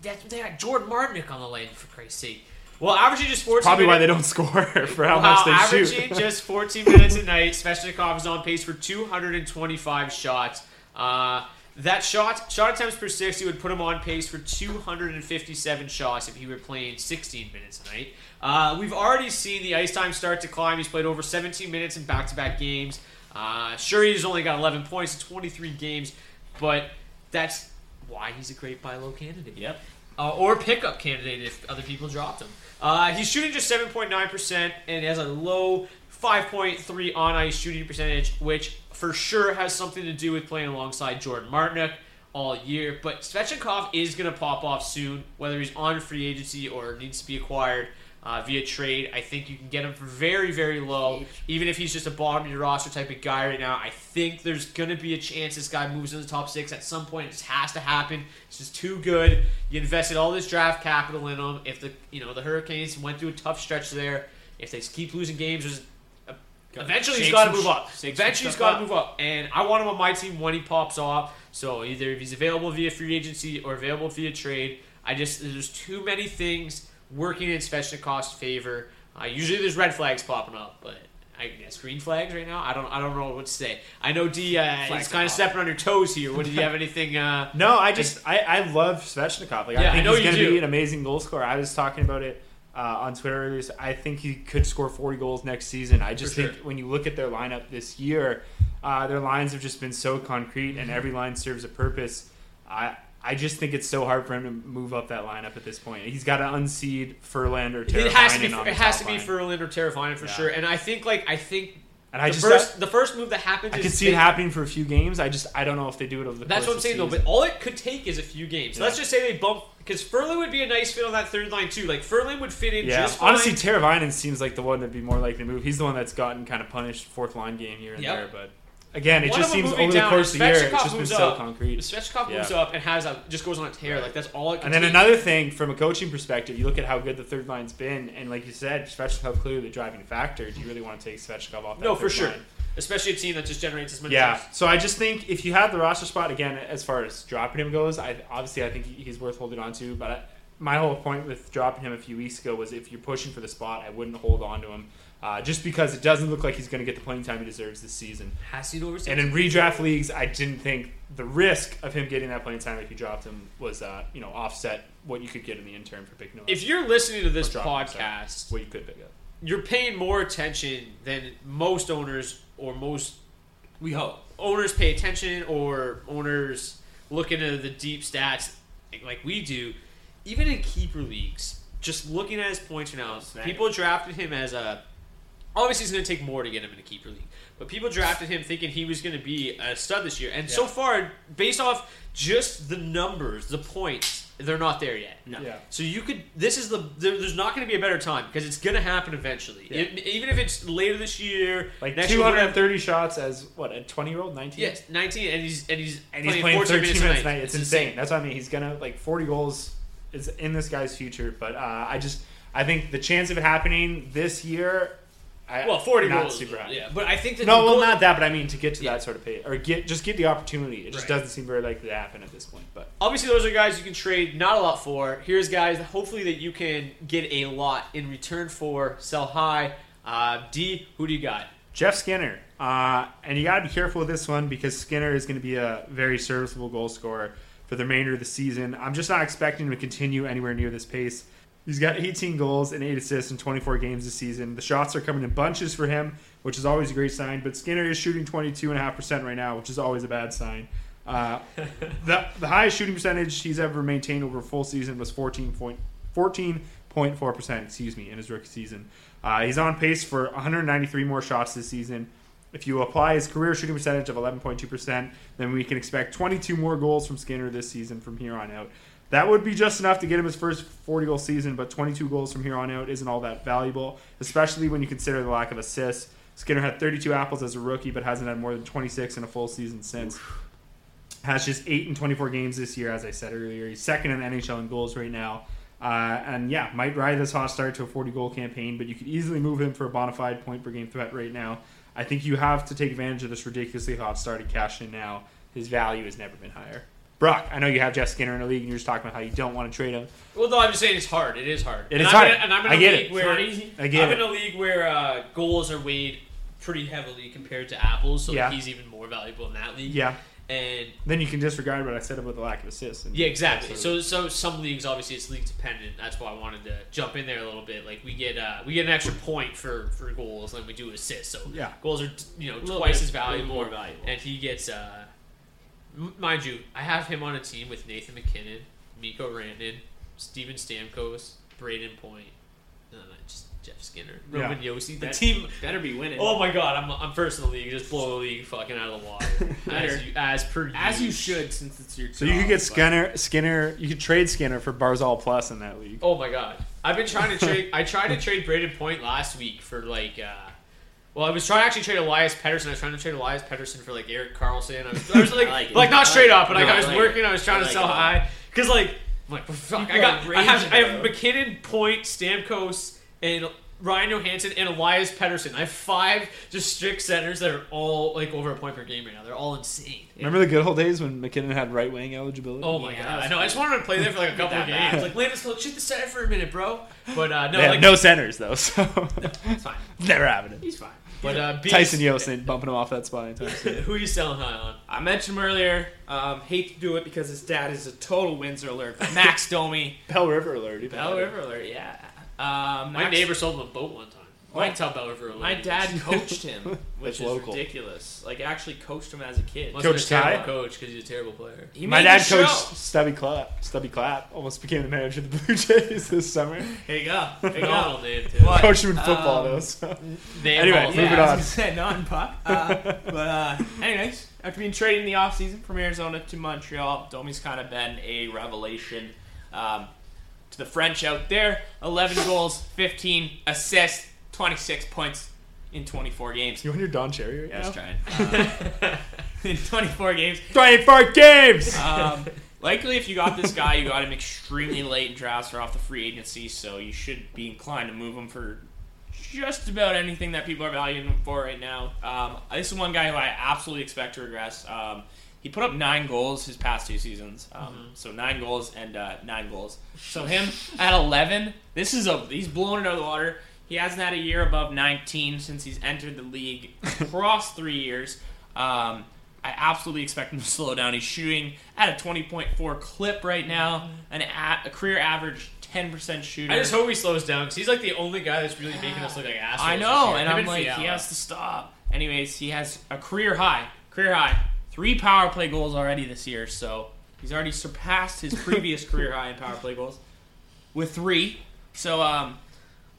S7: that's they got Jordan Martinook on the line for Christ's sake. Well, averaging just 14
S8: probably why they don't score for how
S7: Wow,
S8: much they
S7: averaging
S8: shoot.
S7: just 14 minutes a night. Svechnikov is on pace for 225 shots. Uh, that shot shot attempts per 60 would put him on pace for 257 shots if he were playing 16 minutes a night. Uh, we've already seen the ice time start to climb. He's played over 17 minutes in back-to-back games. Uh, sure, he's only got 11 points in 23 games, but that's why he's a great buy low candidate.
S9: Yep.
S7: Uh, or pickup candidate if other people dropped him. Uh, he's shooting just 7.9% and has a low 5.3 on ice shooting percentage, which for sure has something to do with playing alongside Jordan Martinook all year. But Svechnikov is going to pop off soon, whether he's on free agency or needs to be acquired uh, via trade. I think you can get him for very, very low, even if he's just a bottom of your roster type of guy right now. I think there's going to be a chance this guy moves into the top six at some point. It just has to happen. It's just too good. You invested all this draft capital in him. If the you know the Hurricanes went through a tough stretch there, if they keep losing games, there's eventually he's got to move up. Eventually he's got to move up, and I want him on my team when he pops off. So either if he's available via free agency or available via trade, I just there's too many things working in Svechnikov's favor. Uh, usually there's red flags popping up, but I guess green flags right now. I don't I don't know what to say. I know D uh, is kind of stepping on your toes here. What did you have anything? Uh,
S8: No, I just I, I love Svechnikov. Like
S7: Yeah, I
S8: I think
S7: know
S8: he's going to be an amazing goal scorer. I was talking about it uh, on Twitter earlier. I think he could score 40 goals next season. I just
S7: For
S8: think
S7: sure.
S8: when you look at their lineup this year, uh, their lines have just been so concrete,
S7: Mm-hmm.
S8: and every line serves a purpose. I I just think it's so hard for him to move up that lineup at this point. He's got to unseed Ferland or
S7: it has to be it has to be. Ferland or Teravainen for
S8: Yeah.
S7: sure. And I think like I think
S8: And I
S7: the
S8: just
S7: first the first move that happens
S8: I could see
S7: they-
S8: it happening for a few games. I just I don't know if they do it over the
S7: That's what I'm saying though. But all it could take is a few games.
S8: Yeah.
S7: let's just say they bump because Ferland would be a nice fit on that third line too. Like Ferland would fit in
S8: Yeah,
S7: just fine.
S8: honestly, Teravainen seems like the one that'd be more likely to move. He's the one that's gotten kind of punished fourth line game here and
S7: Yep.
S8: there, but again, it
S7: One
S8: just
S7: of them
S8: seems
S7: moving
S8: over the
S7: down,
S8: course of the year,
S7: Svechnikov
S8: it's just been
S7: moves
S8: so
S7: up.
S8: concrete.
S7: Svechnikov
S8: Yeah.
S7: up and has a just goes on a tear. Like that's all it can
S8: And then
S7: take.
S8: another thing, from a coaching perspective, you look at how good the third line's been, and like you said, Svechnikov clearly the driving factor. Do you really want to take Svechnikov off that
S7: No, for
S8: third
S7: sure.
S8: line?
S7: Especially a team that just generates as many
S8: Yeah, so I just think if you have the roster spot again, as far as dropping him goes, I obviously I think he's worth holding on to. But I, my whole point with dropping him a few weeks ago was if you're pushing for the spot, I wouldn't hold on to him, uh, just because it doesn't look like he's going to get the playing time he deserves this season.
S7: Has seen overseas.
S8: And in redraft leagues, I didn't think the risk of him getting that playing time if you dropped him was, uh, you know, offset what you could get in the intern for picking him up.
S7: if you're listening to this
S8: Or drop him, sorry.
S7: podcast,
S8: what you could pick up.
S7: you're paying more attention than most owners or most we hope owners pay attention or owners look into the deep stats like we do even in keeper leagues just looking at his points now people drafted him as a obviously it's going to take more to get him in a keeper league but people drafted him thinking he was going to be a stud this year and so far based off just the numbers the points they're not there yet
S9: No.
S8: Yeah.
S7: so you could. This is the. There, there's not going to be a better time because it's going to happen eventually.
S8: Yeah.
S7: It- even if it's later this year,
S8: Like
S7: next year,
S8: 230 shots as, what, a 20 year old? 19?
S7: Yes, 19, and he's and he's
S8: and he's playing 13 minutes,
S7: a
S8: a night. It's, insane. That's what I mean. He's gonna like 40 goals is in this guy's future. But uh, I just I think the chance of it happening this year, I,
S7: Well, 40
S8: not
S7: goals,
S8: super high.
S7: yeah, but I think that
S8: no, well,
S7: goal-
S8: not that, but I mean to get to that sort of pay or get just get the opportunity. It just
S7: Right.
S8: doesn't seem very likely to happen at this point. But
S7: Obviously, those are guys you can trade not a lot for. Here's guys, hopefully, that you can get a lot in return for, sell high. Uh, D, who do you got?
S8: Jeff Skinner, uh, and you got to be careful with this one because Skinner is going to be a very serviceable goal scorer for the remainder of the season. I'm just not expecting him to continue anywhere near this pace. He's got 18 goals and 8 assists in 24 games this season. The shots are coming in bunches for him, which is always a great sign. But Skinner is shooting 22.5% right now, which is always a bad sign. Uh, the, the highest shooting percentage he's ever maintained over a full season was 14 point, 14.4%, excuse me, in his rookie season. Uh, he's on pace for 193 more shots this season. If you apply his career shooting percentage of 11.2%, then we can expect 22 more goals from Skinner this season from here on out. That would be just enough to get him his first 40 goal season, but 22 goals from here on out isn't all that valuable, especially when you consider the lack of assists. Skinner had 32 apples as a rookie, but hasn't had more than 26 in a full season since. Has just 8 in 24 games this year, as I said earlier. He's second in the NHL in goals right now. Uh, and yeah, might ride this hot start to a 40 goal campaign, but you could easily move him for a bona fide point per game threat right now. I think you have to take advantage of this ridiculously hot start and cash in now. His value has never been higher. Brock, I know you have Jeff Skinner in the league, and you're just talking about how you don't want to trade him.
S7: Well, no, I'm just saying it's hard. It is hard.
S8: It
S7: and
S8: is
S7: I'm
S8: hard.
S7: In, and I'm in a
S8: I get
S7: league
S8: it.
S7: where
S9: It's not easy.
S8: I get
S7: I'm
S8: it.
S7: in a league where uh, goals are weighed pretty heavily compared to apples, so
S8: Yeah.
S7: he's even more valuable in that league.
S8: Yeah.
S7: And
S8: Then you can disregard what I said about the lack of assists. and-
S7: yeah, exactly. So, so some leagues obviously it's league dependent. That's why I wanted to jump in there a little bit. Like we get uh, we get an extra point for for goals, and we do assists. So
S8: Yeah.
S7: goals are you know twice
S9: bit-
S7: as valuable,
S9: more valuable.
S7: and he gets. Uh, m- mind you, I have him on a team with Nathan MacKinnon, Mikko Rantanen, Steven Stamkos, Brayden Point, and then I just Jeff Skinner,
S8: Yeah.
S7: Roman Josi. The
S9: Bet-
S7: team
S9: better be winning.
S7: Oh my god, I'm, I'm first in the league. Just blow the league fucking out of the water. as, you, as per
S9: as you should, since it's your.
S8: So you could
S9: job,
S8: get
S9: but-
S8: Skinner. Skinner. You could trade Skinner for Barzal plus in that league.
S7: Oh my god, I've been trying to trade. I tried to trade Brayden Point last week for like. uh well, I was trying to actually trade Elias Pettersson. I was trying to trade Elias Pettersson for like Erik Karlsson. I was, I was like,
S9: I like it.
S7: like not straight
S9: like
S7: up, but
S9: it.
S7: like I was
S9: I like
S7: working.
S9: it.
S7: I was trying
S9: I
S7: to sell
S9: it
S7: high because like, I'm like fuck, I got,
S9: are
S7: I have, I have MacKinnon, Point, Stamkos, and Ryan Johansen and Elias Pettersson. I have five just strict centers that are all like over a point per game right now. They're all insane.
S8: Remember the good old days when MacKinnon had right wing eligibility?
S7: Oh my
S9: Yeah,
S7: god! I know. I just wanted to play there for like a couple of games.
S9: bad.
S7: Like, Landis, shoot the center for a minute, bro. But uh, no,
S8: they have
S7: like
S8: no centers though, so
S7: it's fine.
S8: never happening.
S9: He's fine.
S7: But uh, Beast,
S8: Tyson Jost bumping him off that spot anytime soon.
S7: who are you selling high on?
S9: I mentioned him earlier. Um, hate to do it because his dad is a total Windsor alert. Max Domi.
S8: Bell River alert. even
S9: Bell. River alert, yeah. Um,
S7: My
S9: Max-
S7: neighbor sold him a boat one time.
S9: My-
S7: I can tell Bell River.
S9: My dad coached him, which
S8: That's
S9: is
S8: local.
S9: ridiculous. Like, actually coached him as a kid.
S7: Must have
S8: Coach
S7: been a
S8: Ty?
S7: coach because he's a terrible player.
S9: He
S8: My
S9: made
S8: dad
S9: the show.
S8: coached Stubby Clapp. Stubby Clapp almost became the manager of the Blue Jays this summer.
S9: Here you go. There you go.
S7: Phenomenal name too.
S9: But,
S8: Coached him in football
S9: um,
S8: though. So.
S7: Name
S8: Anyway,
S7: Hall of
S8: moving
S9: yeah,
S8: on.
S9: I say not in puck. Uh, but uh, anyways, after being traded in the offseason from Arizona to Montreal, Domi's kind of been a revelation. Um, to the French out there, 11 goals, 15 assists, 26 points in 24 games.
S8: You want your Don Cherry right
S9: Yeah, I
S8: now?
S9: was trying. Uh, in 24 games.
S8: 24 games!
S9: Um, likely, if you got this guy, you got him extremely late in drafts or off the free agency, so you should be inclined to move him for just about anything that people are valuing him for right now. Um, this is one guy who I absolutely expect to regress. Um, he put up nine goals his past two seasons, um, so nine goals and uh, nine goals. So him at eleven, this is a he's blown it out of the water. He hasn't had a year above 19 since he's entered the league across three years. Um, I absolutely expect him to slow down. He's shooting at a 20.4 clip right now, an a, a career average 10% shooter.
S7: I just hope he slows down because he's like the only guy that's really making us look like assholes.
S9: I know, and
S7: Him
S9: I'm like,
S7: Fiala.
S9: he has to stop. Anyways, he has a career high, career high, three power play goals already this year. So he's already surpassed his previous career high in power play goals with three. So um,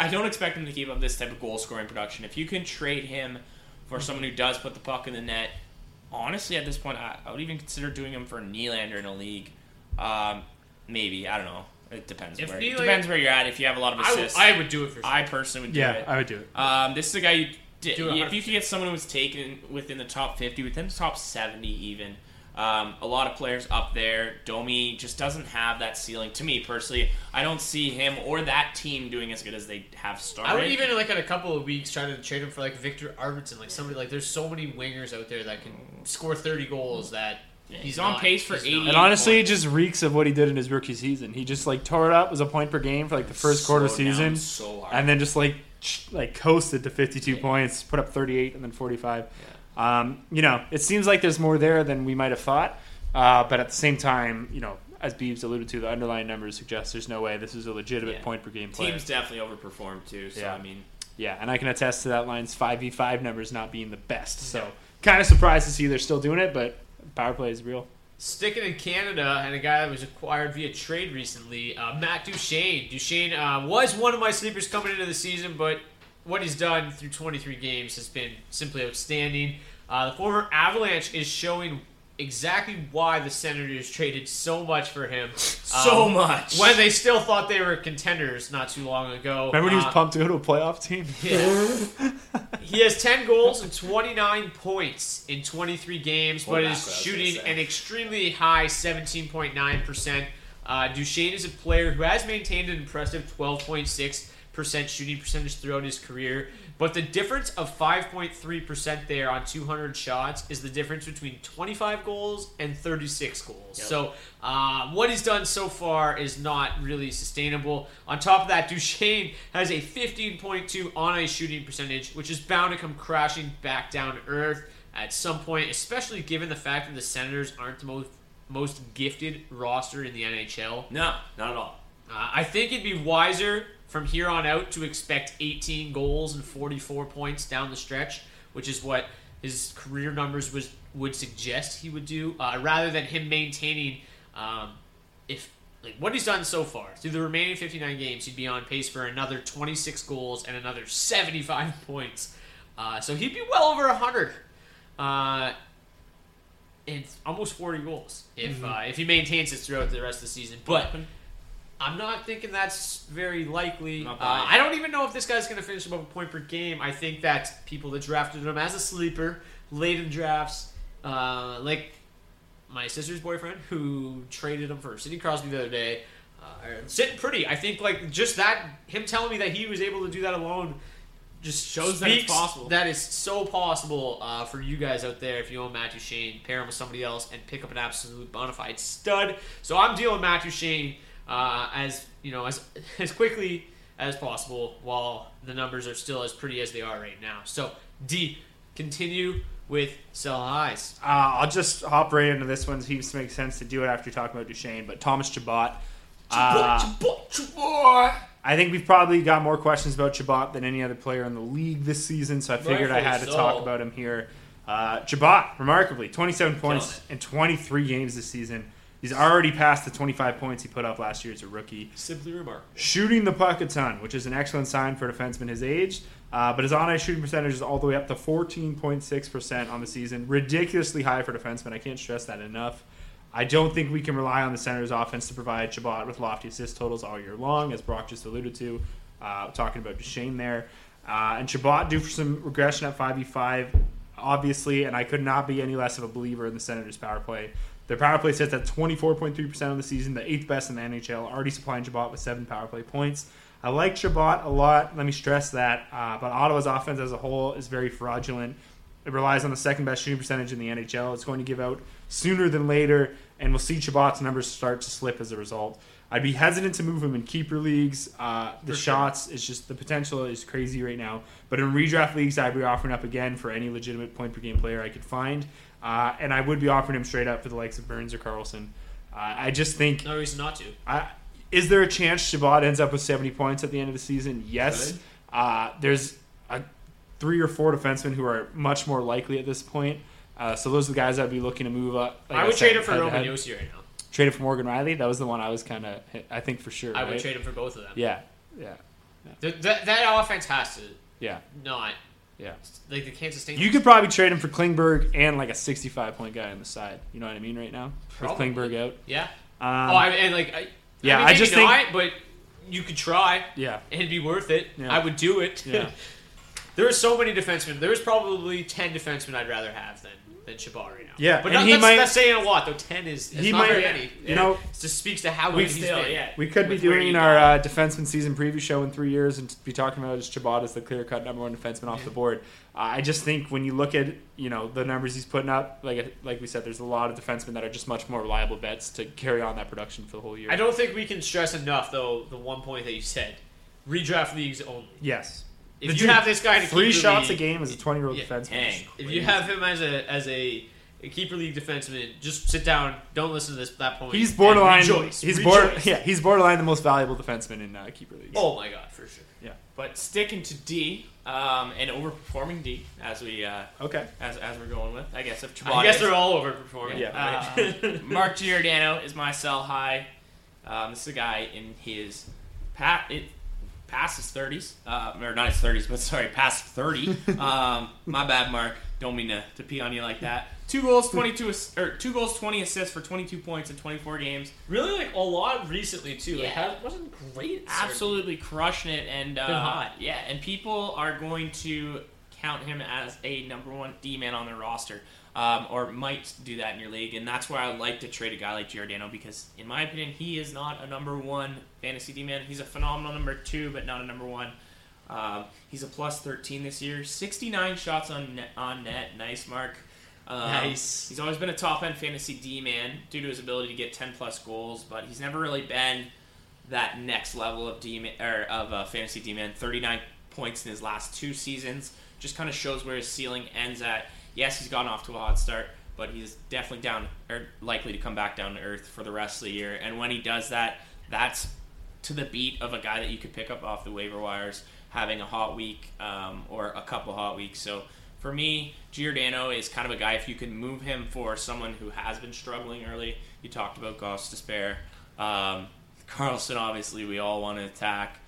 S9: I don't expect him to keep up this type of goal scoring production. If you can trade him for someone who does put the puck in the net, honestly, at this point, I, I would even consider doing him for Nylander in a league. Um, maybe I don't know. It depends
S7: If
S9: where
S7: Nylander-
S9: it depends where you're at. If you have a lot of assists,
S7: I would do it for sure.
S9: I personally would do
S8: Yeah,
S9: it.
S8: I would do it.
S9: Um, this is a guy you did,
S7: Do it
S9: if you could get someone who was taken within the top 50, within the top 70 even, Um, a lot of players up there. Domi just doesn't have that ceiling. To me personally, I don't see him or that team doing as good as they have started.
S7: I would even like in a couple of weeks try to trade him for like Viktor Arvidsson, like somebody like. There's so many wingers out there that can score 30 goals that
S9: he's on pace for 80.
S8: And honestly, it just reeks of what he did in his rookie season. He just like tore it up, was a point per game for like the first quarter
S9: Slowed
S8: season,
S9: so hard.
S8: and then just like like coasted to 52 points, put up 38 and then 45. Um, you know, it seems like there's more there than we might have thought, uh, but at the same time, you know, as Beebs alluded to, the underlying numbers suggest there's no way this is a legitimate
S9: Yeah.
S8: point per game player.
S9: Teams definitely overperformed too. So
S8: Yeah.
S9: I mean,
S8: Yeah, and I can attest to that line's 5v5 numbers not being the best. So kind of surprised to see they're still doing it, but power play is real.
S7: Sticking in Canada, and a guy that was acquired via trade recently, uh, Matt Duchene. Duchene uh, was one of my sleepers coming into the season, but what he's done through 23 games has been simply outstanding. Uh, the former Avalanche is showing exactly why the Senators traded so much for him.
S9: So
S7: Um,
S9: much.
S7: When they still thought they were contenders not too long ago.
S8: Remember when he was
S7: Uh,
S8: pumped to go to a playoff team?
S7: he has 10 goals and 29 points in 23 games,
S9: Pull
S7: but
S9: back
S7: is
S9: what I was
S7: shooting an extremely high 17.9%. Uh, Duchene is a player who has maintained an impressive 12.6% shooting percentage throughout his career, but the difference of 5.3% there on 200 shots is the difference between 25 goals and 36 goals. So, uh, what he's done so far is not really sustainable. On top of that, Duchene has a 15.2 on ice shooting percentage, which is bound to come crashing back down to earth at some point, especially given the fact that the Senators aren't the most most gifted roster in the NHL.
S9: no, not at all.
S7: Uh, I think it'd be wiser from here on out to expect 18 goals and 44 points down the stretch, which is what his career numbers was would suggest he would do, uh, rather than him maintaining. Um, if like what he's done so far through the remaining 59 games, he'd be on pace for another 26 goals and another 75 points. Uh, so he'd be well over 100. Uh, and almost 40 goals if
S9: Mm-hmm.
S7: uh, if he maintains it throughout the rest of the season. But I'm not thinking that's very likely. Uh. I don't even know if this guy's going to finish above a point per game. I think that people that drafted him as a sleeper late in drafts, uh, like my sister's boyfriend who traded him for Sidney Crosby the other day, uh, are sitting pretty. I think like just that him telling me that he was able to do that alone just
S9: Shows that it's possible.
S7: That is so possible uh, for you guys out there. If you own Matt Duchene, pair him with somebody else and pick up an absolute bona fide stud. So I'm dealing Matt Duchene uh, as you know as as quickly as possible while the numbers are still as pretty as they are right now. So D, continue with sell highs.
S8: Uh, I'll just hop right into this one. It seems to make sense to do it after talking about Duchene, but Thomas Chabot. Uh, I think we've probably got more questions about Chabot than any other player in the league this season, so I figured I had to
S7: Rightfully
S8: talk about him here. Uh, Chabot, remarkably, 27 points
S7: Killing
S8: in 23 games this season. He's already passed the 25 points he put up last year as a rookie.
S7: Simply remarkable.
S8: Shooting the puck a ton, which is an excellent sign for a defenseman his age. Uh, but his on ice shooting percentage is all the way up to 14.6% on the season. Ridiculously high for defensemen. I can't stress that enough. I don't think we can rely on the Senators' offense to provide Chabot with lofty assist totals all year long, as Brock just alluded to, uh, talking about Duchene there. Uh, and Chabot due for some regression at 5v5, obviously, and I could not be any less of a believer in the Senators' power play. Their power play sits at 24.3% of the season, the eighth best in the NHL, already supplying Chabot with seven power play points. I like Chabot a lot. Let me stress that. Uh, but Ottawa's offense as a whole is very fraudulent. It relies on the second best shooting percentage in the NHL. It's going to give out sooner than later, and we'll see Chabot's numbers start to slip as a result. I'd be hesitant to move him in keeper leagues. Uh, the
S7: For sure.
S8: shots is just the potential is crazy right now. But in redraft leagues, I'd be offering up again for any legitimate point per game player I could find, uh, and I would be offering him straight up for the likes of Burns or Karlsson. Uh, I just think
S7: No reason not to.
S8: I, is there a chance Chabot ends up with 70 points at the end of the season? Yes. Uh, there's a, three or four defensemen who are much more likely at this point. Uh, so those are the guys I'd be looking to move up. Like
S7: I would
S8: said,
S7: trade him for Roman. Josi right now.
S8: Trade him for Morgan Rielly. That was the one I was kind of, I think for sure.
S7: I would trade him for both of them.
S8: Yeah, yeah,
S7: Th- that that offense has to
S8: yeah,
S7: not
S8: yeah.
S7: like they can't sustain.
S8: You could probably trade him for Klingberg and like a 65 point guy on the side. You know what I mean? Right now,
S7: Probably.
S8: with Klingberg out.
S7: Yeah.
S8: Um,
S7: oh, I, and like, I,
S8: yeah,
S7: I, mean,
S8: I just think-
S7: not, but you could try.
S8: Yeah.
S7: it'd be worth it.
S8: Yeah.
S7: I would do it.
S8: Yeah.
S7: There are so many defensemen. There's probably ten defensemen I'd rather have than than Chabot right now.
S8: Yeah,
S7: but
S8: and
S7: not,
S8: he
S7: that's,
S8: might-
S7: that's saying a lot though. Ten is
S8: He
S7: not
S8: might-
S7: very many.
S8: you know-
S7: it just speaks to how
S9: We
S7: good he's
S9: still,
S7: been.
S9: yeah.
S8: We could be doing our uh, defenseman season preview show in three years and be talking about just Chabot as the clear cut number one defenseman off the board. Uh, I just think when you look at you know the numbers he's putting up, like like we said, there's a lot of defensemen that are just much more reliable bets to carry on that production for the whole year.
S7: I don't think we can stress enough though the one point that you said: redraft leagues only.
S8: Yes.
S7: If
S8: The
S7: you
S8: dude-
S7: have this guy in a
S8: three
S7: keeper
S8: shots
S7: league-
S8: a game as a 20 year old
S7: Yeah.
S8: defenseman.
S9: Dang.
S7: If you have him as a as a, a keeper league defenseman, just sit down. Don't listen to this that point.
S8: He's borderline.
S7: Rejoice.
S8: He's
S7: rejoice.
S8: border, yeah. He's borderline the most valuable defenseman in uh, keeper leagues.
S7: Oh my god, for sure.
S8: yeah.
S9: But sticking to D um, and overperforming D as we uh,
S8: Okay.
S9: as, as we're going with, I guess if Chabot
S7: I guess they're all overperforming.
S8: Yeah.
S9: Uh, Mark Giordano is my sell high. Um, this is a guy in his pat it past his thirties, uh, or not his thirties, but sorry, past thirty. um, my bad, Mark. Don't mean to, to pee on you like that. Two goals, twenty two, or two goals, twenty assists for twenty two points in twenty four games.
S7: really like a lot recently too. Like,
S9: Yeah.
S7: ha- wasn't great.
S9: Absolutely crushing it, and uh,
S7: Been hot.
S9: yeah, and people are going to count him as a number one D man on their roster, um, or might do that in your league, and that's why I like to trade a guy like Giordano because, in my opinion, he is not a number one fantasy D man. He's a phenomenal number two, but not a number one. Um, he's a plus thirteen this year, sixty nine shots on net, on net, nice mark. Um,
S7: Nice.
S9: He's always been a top end fantasy D man due to his ability to get ten plus goals, but he's never really been that next level of D or of uh, fantasy D man. Thirty nine points in his last two seasons just kind of shows where his ceiling ends at. Yes, he's gotten off to a hot start, but he's definitely down or likely to come back down to earth for the rest of the year. And when he does that, that's to the beat of a guy that you could pick up off the waiver wires having a hot week um, or a couple hot weeks. So for me, Giordano is kind of a guy if you can move him for someone who has been struggling early. You talked about Gostisbehere. Um, Karlsson, obviously, we all want to attack.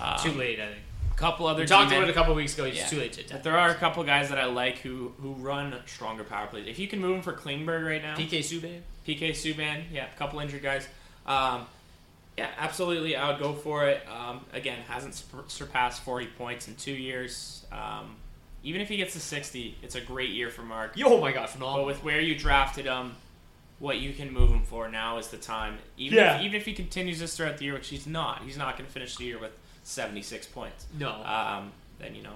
S9: Um,
S7: Too late, I think.
S9: A couple other
S7: We talked about it a couple weeks ago. It's
S9: Yeah.
S7: too late to
S9: But there are a couple guys that I like who who run stronger power plays. If you can move him for Klingberg right now,
S7: PK Subban.
S9: PK Subban, yeah, a couple injured guys. Um, yeah, absolutely, I would go for it. Um, again, hasn't sur- surpassed 40 points in two years. Um, even if he gets to 60, it's a great year for Mark.
S7: Yo, oh my god,
S9: But
S7: phenomenal.
S9: with where you drafted him, what you can move him for now is the time. Even
S7: Yeah.
S9: if, even if he continues this throughout the year, which he's not, he's not going to finish the year with 76 points.
S7: No.
S9: Um, then you know.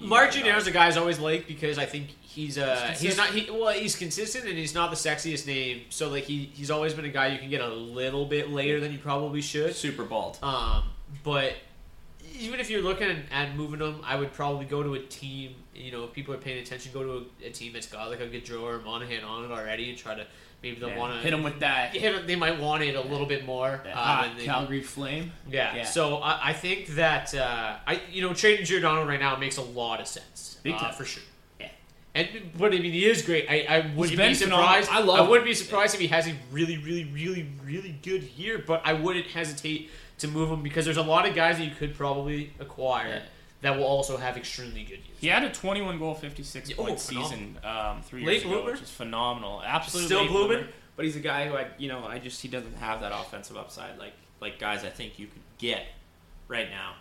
S9: you- you
S7: a guy I always like because I think he's uh
S9: He's
S7: he's not he well he's consistent and he's not the sexiest name so like he he's always been a guy you can get a little bit later than you probably should
S9: super bald.
S7: um but even if you're looking at moving him I would probably go to a team you know if people are paying attention go to a, a team that's got like a Gaudreau or Monahan on it already and try to maybe they'll
S9: Yeah,
S7: want to
S9: hit him with that.
S7: they might want it a little bit more
S9: that
S7: uh,
S9: hot Calgary Flame.
S7: yeah.
S9: Yeah.
S7: So I, I think that uh, I you know trading Giordano right now makes a lot of sense.
S9: Big
S7: uh,
S9: time.
S7: for sure.
S9: Yeah.
S7: And but I mean he is great. I, I wouldn't be surprised.
S9: I love
S7: I wouldn't be surprised if he has a really really really really good year. But I wouldn't hesitate to move him because there's a lot of guys that you could probably acquire
S9: Yeah.
S7: That will also have extremely good years.
S9: He had a 21 goal, 56
S7: Yeah,
S9: point
S7: oh,
S9: season um, three
S7: Late
S9: years ago,
S7: bloomer?
S9: which is phenomenal. Absolutely,
S7: Still blooming?
S9: bloomer. But he's a guy who I, you know, I just he doesn't have that offensive upside like like guys I think you could get right now.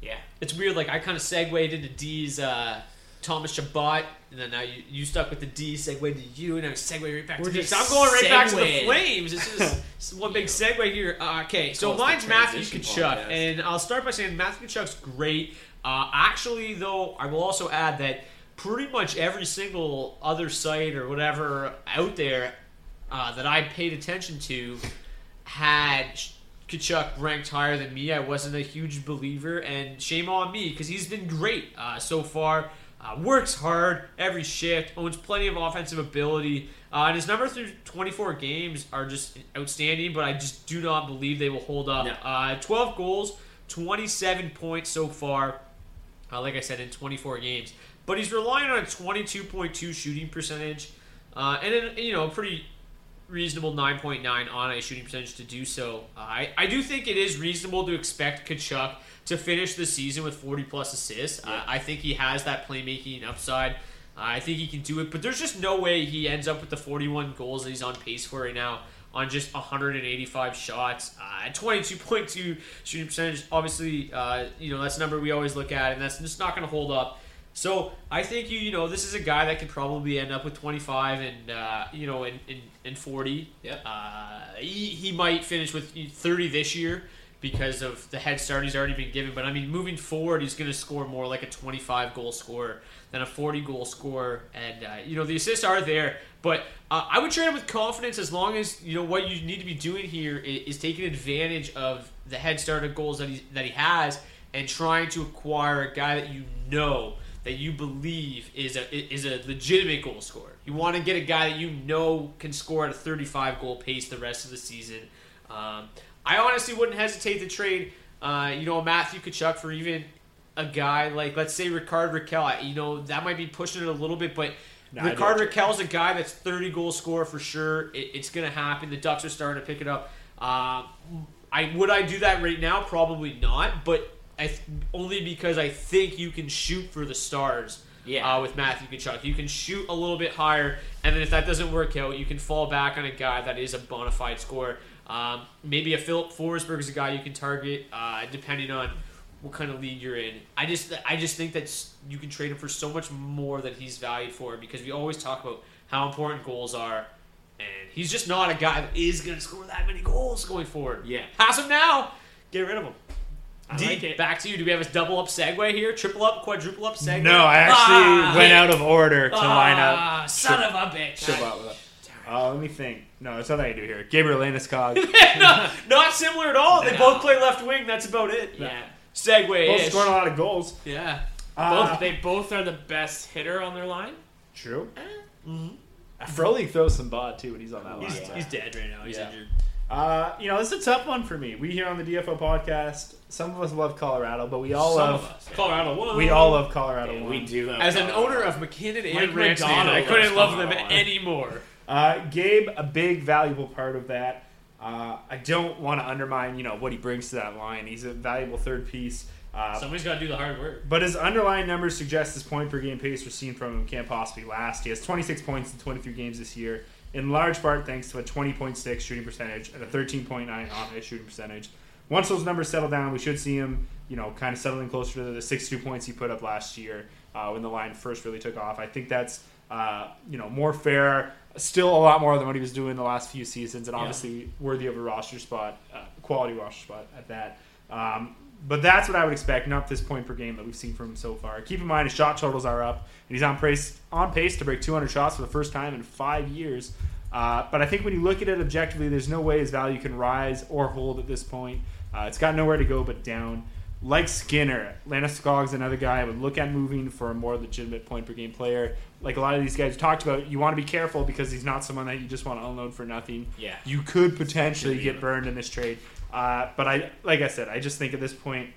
S9: Yeah,
S7: It's weird. Like I kind of segued into D's uh, Thomas Chabot, and then now you, you stuck with the D, segued to you, and now segue right back
S9: We're
S7: to me. So I'm going right back to the
S9: segueing.
S7: Flames. It's just one big segue here. Uh, okay, so
S9: Call us the
S7: mine's Matthew
S9: transition
S7: Tkachuk,
S9: podcast.
S7: and I'll start by saying Matthew Tkachuk's great. Uh, actually, though, I will also add that pretty much every single other site or whatever out there uh, that I paid attention to had Tkachuk ranked higher than me. I wasn't a huge believer, and shame on me because he's been great uh, so far. Uh, works hard every shift, owns plenty of offensive ability, uh, and his numbers through 24 games are just outstanding. But I just do not believe they will hold up.
S9: No.
S7: Uh, 12 goals, 27 points so far. Uh, like I said, in 24 games, but he's relying on a 22.2 shooting percentage, uh, and then you know a pretty reasonable 9.9 on a shooting percentage to do so. Uh, I, I do think it is reasonable to expect Tkachuk to finish the season with 40 plus assists. Uh, I think he has that playmaking upside. I think he can do it, but there's just no way he ends up with the 41 goals that he's on pace for right now on just 185 shots. Uh, 22.2 shooting percentage. Obviously, uh, you know that's a number we always look at, and that's just not going to hold up. So I think you you know this is a guy that could probably end up with 25 and uh, you know and, and, and 40.
S9: Yep.
S7: Uh, he, he might finish with 30 this year because of the head start he's already been given. But I mean, moving forward, he's going to score more like a 25 goal scorer than a 40 goal scorer. And uh, you know the assists are there, but uh, I would trade him with confidence as long as you know what you need to be doing here is, is taking advantage of the head start of goals that he that he has and trying to acquire a guy that you know that you believe is a is a legitimate goal scorer. You want to get a guy that you know can score at a 35 goal pace the rest of the season. Um, I honestly wouldn't hesitate to trade, uh, you know, Matthew Tkachuk for even a guy like let's say Rickard Rakell. You know that might be pushing it a little bit, but
S8: I Rickard.
S7: Rakell's a guy that's 30 goal scorer for sure. It, it's going to happen. The Ducks are starting to pick it up. Uh, I would I do that right now? Probably not, but I th- only because I think you can shoot for the stars.
S9: Yeah.
S7: Uh, with Matthew Tkachuk, you can shoot a little bit higher, and then if that doesn't work out, you can fall back on a guy that is a bona fide scorer. Um, maybe a Filip Forsberg is a guy you can target, uh, depending on what kind of league you're in. I just I just think that you can trade him for so much more than he's valued for because we always talk about how important goals are, and he's just not a guy that is going to score that many goals going forward.
S9: Yeah.
S7: pass him now, get rid of him.
S9: I
S7: D,
S9: like it.
S7: back to you. Do we have a double up segue here? Triple up, quadruple up segue?
S8: No, I actually
S7: Ah,
S8: went out of order to line up.
S7: Ah, son
S8: Tri-
S7: of a bitch.
S8: triple up with. Uh, let me think. No, there's nothing I can do here. Gabriel Landeskog.
S7: no, not similar at all. They
S9: No.
S7: both play left wing. That's about it.
S9: Yeah.
S7: Segue.
S8: Both scoring a lot of goals.
S7: Yeah.
S8: Uh,
S9: both they both are the best hitter on their line.
S8: True. Frolik throws some bod too when he's on that line.
S7: He's, he's dead right now. He's
S8: Yeah.
S7: injured.
S8: Uh, you know, this is a tough one for me. We here on the DFO podcast, some of us love Colorado, but we all
S9: Some
S8: love
S9: of us.
S7: Colorado one.
S8: we all love Colorado.
S9: Yeah, we do. love
S7: As an owner of
S9: MacKinnon
S7: and Ranch
S9: McDonald
S7: Nation, I couldn't love them
S9: Colorado.
S7: anymore.
S8: Uh, Gabe, a big valuable part of that. Uh, I don't want to undermine, you know, what he brings to that line. He's a valuable third piece. Uh,
S7: Somebody's got to do the hard work.
S8: But his underlying numbers suggest his point per game pace we're seeing from him can't possibly last. He has 26 points in 23 games this year, in large part thanks to a 20.6 shooting percentage and a 13.9 on-ice shooting percentage. Once those numbers settle down, we should see him, you know, kind of settling closer to the 62 points he put up last year uh, when the line first really took off. I think that's, uh, you know, more fair. Still a lot more than what he was doing the last few seasons, and obviously worthy of a roster spot, uh, quality roster spot at that. Um, but that's what I would expect, not this point per game that we've seen from him so far. Keep in mind his shot totals are up, and he's on pace on pace to break 200 shots for the first time in five years. Uh, but I think when you look at it objectively, there's no way his value can rise or hold at this point. Uh, it's got nowhere to go but down. Like Skinner, Landeskog's another guy I would look at moving for a more legitimate point per game player. Like a lot of these guys talked about, you want to be careful because he's not someone that you just want to unload for nothing.
S9: Yeah.
S8: You could potentially get burned in this trade. Uh, but I, like I said, I just think at this point,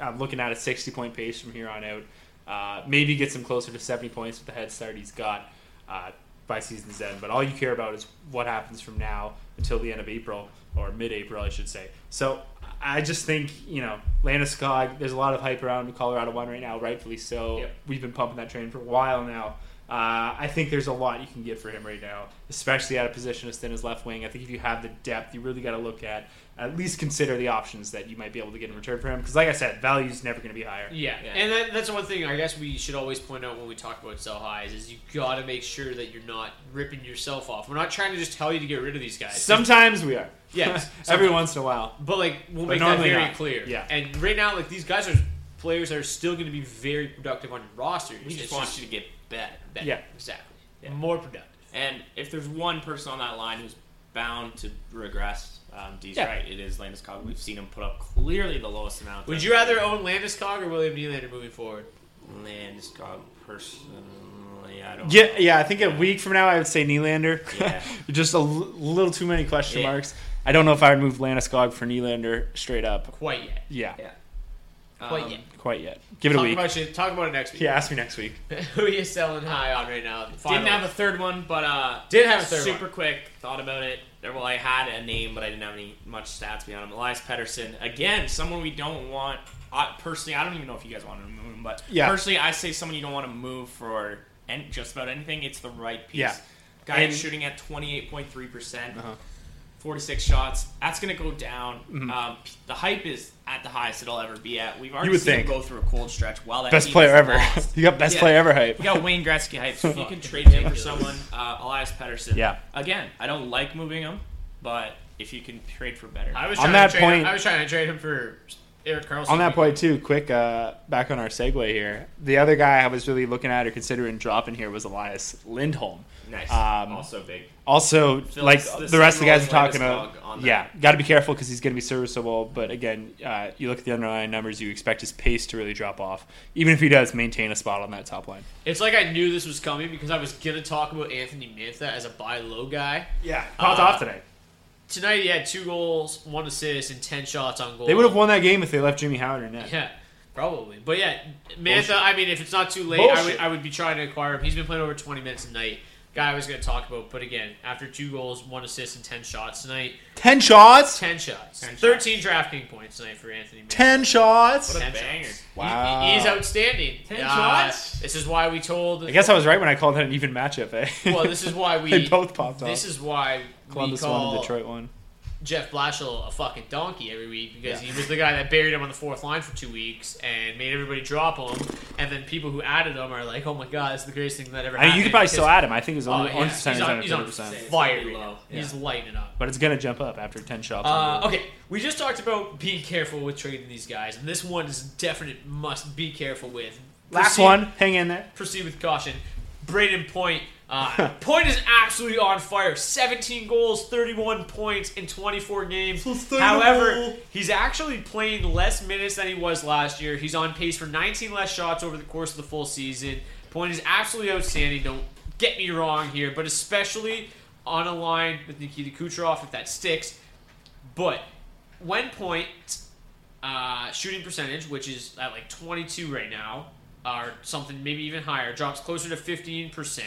S8: I'm looking at a 60 point pace from here on out. Uh, maybe gets him closer to 70 points with the head start he's got uh, by season's end. But all you care about is what happens from now until the end of April or mid-April, I should say. So I just think you know Landeskog. There's a lot of hype around Colorado one right now, rightfully so.
S7: Yep.
S8: We've been pumping that train for a while now. Uh, I think there's a lot you can get for him right now, especially at a position as thin as left wing. I think if you have the depth, you really got to look at at least consider the options that you might be able to get in return for him. Because, like I said, value is never going to be higher.
S7: Yeah, and that, that's one thing I guess we should always point out when we talk about sell highs is you got to make sure that you're not ripping yourself off. We're not trying to just tell you to get rid of these guys.
S8: Sometimes we are.
S7: Yes,
S8: every once in a while.
S7: But like we'll
S8: But
S7: make that very
S8: not.
S7: clear.
S8: Yeah.
S7: And right now, like these guys are players that are still going to be very productive on your roster.
S9: We just want you to get better.
S7: better.
S8: Yeah.
S7: exactly. More productive.
S9: And if there's one person on that line who's bound to regress, um, Dee's
S7: Yeah.
S9: right. It is Landeskog. We've seen him put up clearly the lowest amount.
S7: Would you rather own Landeskog or William Nylander moving forward?
S9: Landeskog personally? I don't.
S8: Yeah, yeah. I think a week from now, I would say Nylander.
S9: Yeah.
S8: Just a l- little too many question
S9: Yeah.
S8: marks. I don't know if I would move Landeskog for Nylander straight up.
S7: Quite yet.
S8: Yeah.
S7: yeah, Quite
S9: Um,
S7: yet.
S8: quite yet. Give it a week.
S7: About you, talk about it next week.
S8: Yeah, ask me next week.
S7: Who are you selling high on right now?
S9: Didn't have a third one, but uh,
S7: Did have a third
S9: super
S7: one.
S9: quick. Thought about it. Well, I had a name, but I didn't have any much stats behind him. Elias Pettersson, again, someone we don't want. I, personally, I don't even know if you guys want to move him, but
S8: Yeah.
S9: personally, I say someone you don't want to move for and just about anything. It's the right piece.
S8: Yeah.
S9: Guy
S8: And-
S9: is shooting at twenty eight point three percent.
S8: Uh-huh.
S9: 46 shots. That's going to go down.
S8: Mhm.
S9: Um, the hype is at the highest it'll ever be at. We've already
S8: You would
S9: seen
S8: think.
S9: him go through a cold stretch while that
S8: Best player ever.
S9: lost.
S8: You got best player ever hype.
S9: You got Wayne Gretzky hype. So if you can trade him for someone, uh, Elias Pettersson.
S8: Yeah.
S9: Again, I don't like moving him, but if you can trade for better,
S7: I was
S8: On
S7: trying
S8: that
S7: to trade
S8: point-
S7: Him, I was trying to trade him for Erik Karlsson.
S8: On that point too, quick uh, back on our segue here. The other guy I was really looking at or considering dropping here was Elias Lindholm.
S9: Nice.
S8: Um,
S9: Also big.
S8: Also,
S9: Phil's
S8: like
S9: the
S8: the rest of the guys are talking about,
S9: dog on that.
S8: yeah, got to be careful because he's going to be serviceable. But again, uh, you look at the underlying numbers, you expect his pace to really drop off, even if he does maintain a spot on that top line.
S7: It's like I knew this was coming because I was gonna talk about Anthony Mantha as a buy low guy.
S8: Yeah, popped off today.
S7: Tonight he had two goals, one assist, and ten shots on goal.
S8: They would have won that game if they left Jimmy Howard in net.
S7: Yeah, probably. But yeah, Mantha.
S8: Bullshit.
S7: I mean, if it's not too late, I would I would be trying to acquire him. He's been playing over twenty minutes a night. Guy I was gonna talk about, but again, after two goals, one assist, and ten shots tonight.
S8: Ten shots.
S7: Ten shots.
S9: 10 shots.
S7: Thirteen DraftKings points tonight for Anthony. Mantha.
S8: Ten shots.
S9: What a
S7: 10
S9: banger.
S7: shots.
S8: Wow.
S7: He, he's outstanding.
S9: 10
S7: Uh,
S9: shots?
S7: This is why we told.
S8: I guess I was right when I called it an even matchup. Eh?
S7: Well, this is why we
S8: they both popped off.
S7: This is why
S8: Columbus
S7: we
S8: won
S7: call
S8: and Detroit won.
S7: Jeff Blashill a fucking donkey every week because
S8: Yeah.
S7: he was the guy that buried him on the fourth line for two weeks and made everybody drop him. And then people who added him are like, "Oh my god, it's the greatest thing that ever
S8: I mean,
S7: happened."
S8: you could probably
S7: because-
S8: still add him. I think his own,
S7: Oh,
S8: own
S7: yeah.
S8: percentage
S7: he's on,
S8: under
S7: he's on
S8: thirty percent.
S7: fire right
S9: low.
S7: now. He's lighting up.
S8: But it's gonna jump up after ten shots.
S7: Uh, okay, we just talked about being careful with trading these guys, and this one is a definite must be careful with.
S8: Last
S7: Proceed-
S8: one, hang in there.
S7: Proceed with caution. Brayden Point. Uh, Point is absolutely on fire. 17 goals, 31 points in 24 games. However, he's actually playing less minutes than he was last year. He's on pace for 19 less shots over the course of the full season. Point is absolutely outstanding. Don't get me wrong here, but especially on a line with Nikita Kucherov, if that sticks. But when Point uh, shooting percentage, which is at like 22 right now, or something maybe even higher, drops closer to 15%.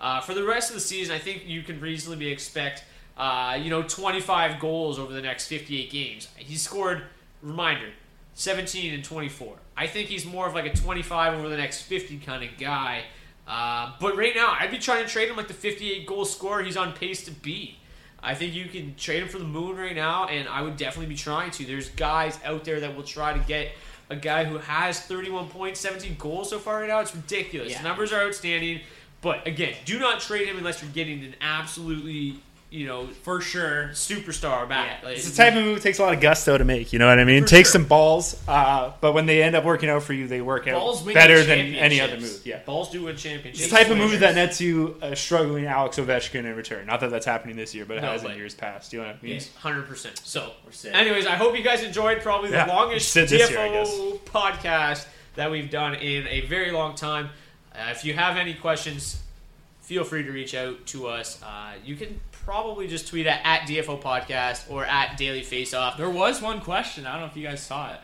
S7: Uh, for the rest of the season, I think you can reasonably expect, uh, you know, 25 goals over the next 58 games. He scored, reminder, 17 and 24. I think he's more of like a 25 over the next 50 kind of guy. Uh, but right now, I'd be trying to trade him like the 58 goal scorer he's on pace to be. I think you can trade him for the moon right now, and I would definitely be trying to. There's guys out there that will try to get a guy who has 31 points, 17 goals so far right now. It's ridiculous.
S9: Yeah.
S7: The numbers are outstanding, but again, do not trade him unless you're getting an absolutely, you know,
S9: for sure
S7: superstar back. Like,
S8: It's the type of move takes a lot of gusto to make. You know what I mean?
S7: For
S8: Takes
S7: sure.
S8: some balls, uh, but when they end up working out for you, they work out
S7: Balls win
S8: better than any other
S7: championships.
S8: move. Yeah.
S7: balls do win championships.
S8: It's the type of move that nets you a struggling Alex Ovechkin in return. Not that that's happening this year, but it
S7: No,
S8: has
S7: but-
S8: in years past. You know what I mean?
S7: Yes, hundred percent. So, anyways, I hope you guys enjoyed probably the
S8: Yeah,
S7: longest
S8: sit this year,
S7: podcast that we've done in a very long time. Uh, if you have any questions, feel free to reach out to us. Uh, you can probably just tweet at, at DFO Podcast or at Daily Faceoff.
S9: There was one question. I don't know if you guys saw it.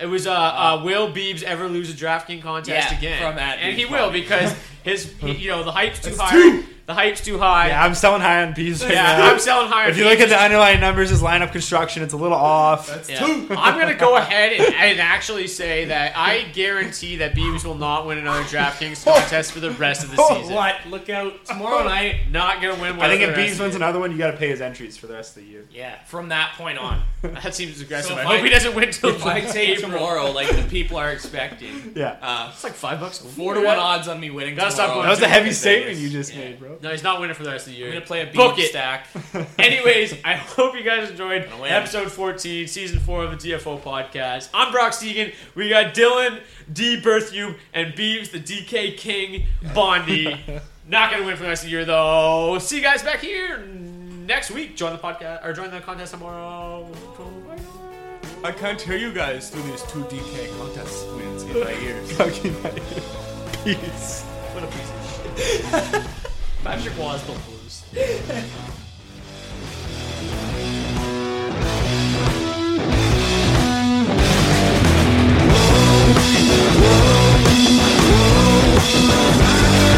S7: It was uh, uh, will Beebs ever lose a DraftKings contest
S9: Yeah,
S7: again?
S9: from at
S7: and
S9: Beebs
S7: he will because his he, you know the hype's too
S8: That's
S7: high.
S8: two.
S7: The hype's too high.
S8: Yeah, I'm selling high on Peas right
S7: Yeah,
S8: now.
S7: I'm selling high on
S8: If you look at the underlying numbers, his lineup construction, it's a little off.
S7: Yeah. I'm going to go ahead and, and actually say that I guarantee that Beavs will not win another DraftKings contest for the rest of the season.
S9: What? Look out tomorrow night.
S7: Not going to win one.
S8: I think if
S7: the
S8: Bees wins another one, you got to pay his entries for the rest of the year.
S9: Yeah, from that point on.
S7: The year. That seems aggressive.
S9: So
S7: I hope
S9: I-
S7: he doesn't win till
S9: If I take tomorrow, like the people are expecting,
S8: Yeah.
S9: uh,
S7: It's like five bucks.
S9: four to one odds on me winning.
S7: Gotta stop
S9: tomorrow.
S7: going
S8: That was a heavy
S9: Vegas.
S8: statement you just made, bro.
S7: No, he's not winning for the rest of the year.
S9: I'm gonna play a beat
S7: Book it.
S9: stack.
S7: Anyways, I hope you guys enjoyed episode 14, season 4 of the DFO podcast. I'm Brock Stegan. We got Dylan, D. Berthew, and Beeves, the DK King Bondi. Not going to win for the rest of the year, though. See you guys back here next week. Join the podcast, or join the contest tomorrow.
S9: I can't hear you guys through these two DK contest wins in my ears.
S8: Fucking Peace.
S7: What a piece of shit. Patrick Wasbell Blues.
S6: Sing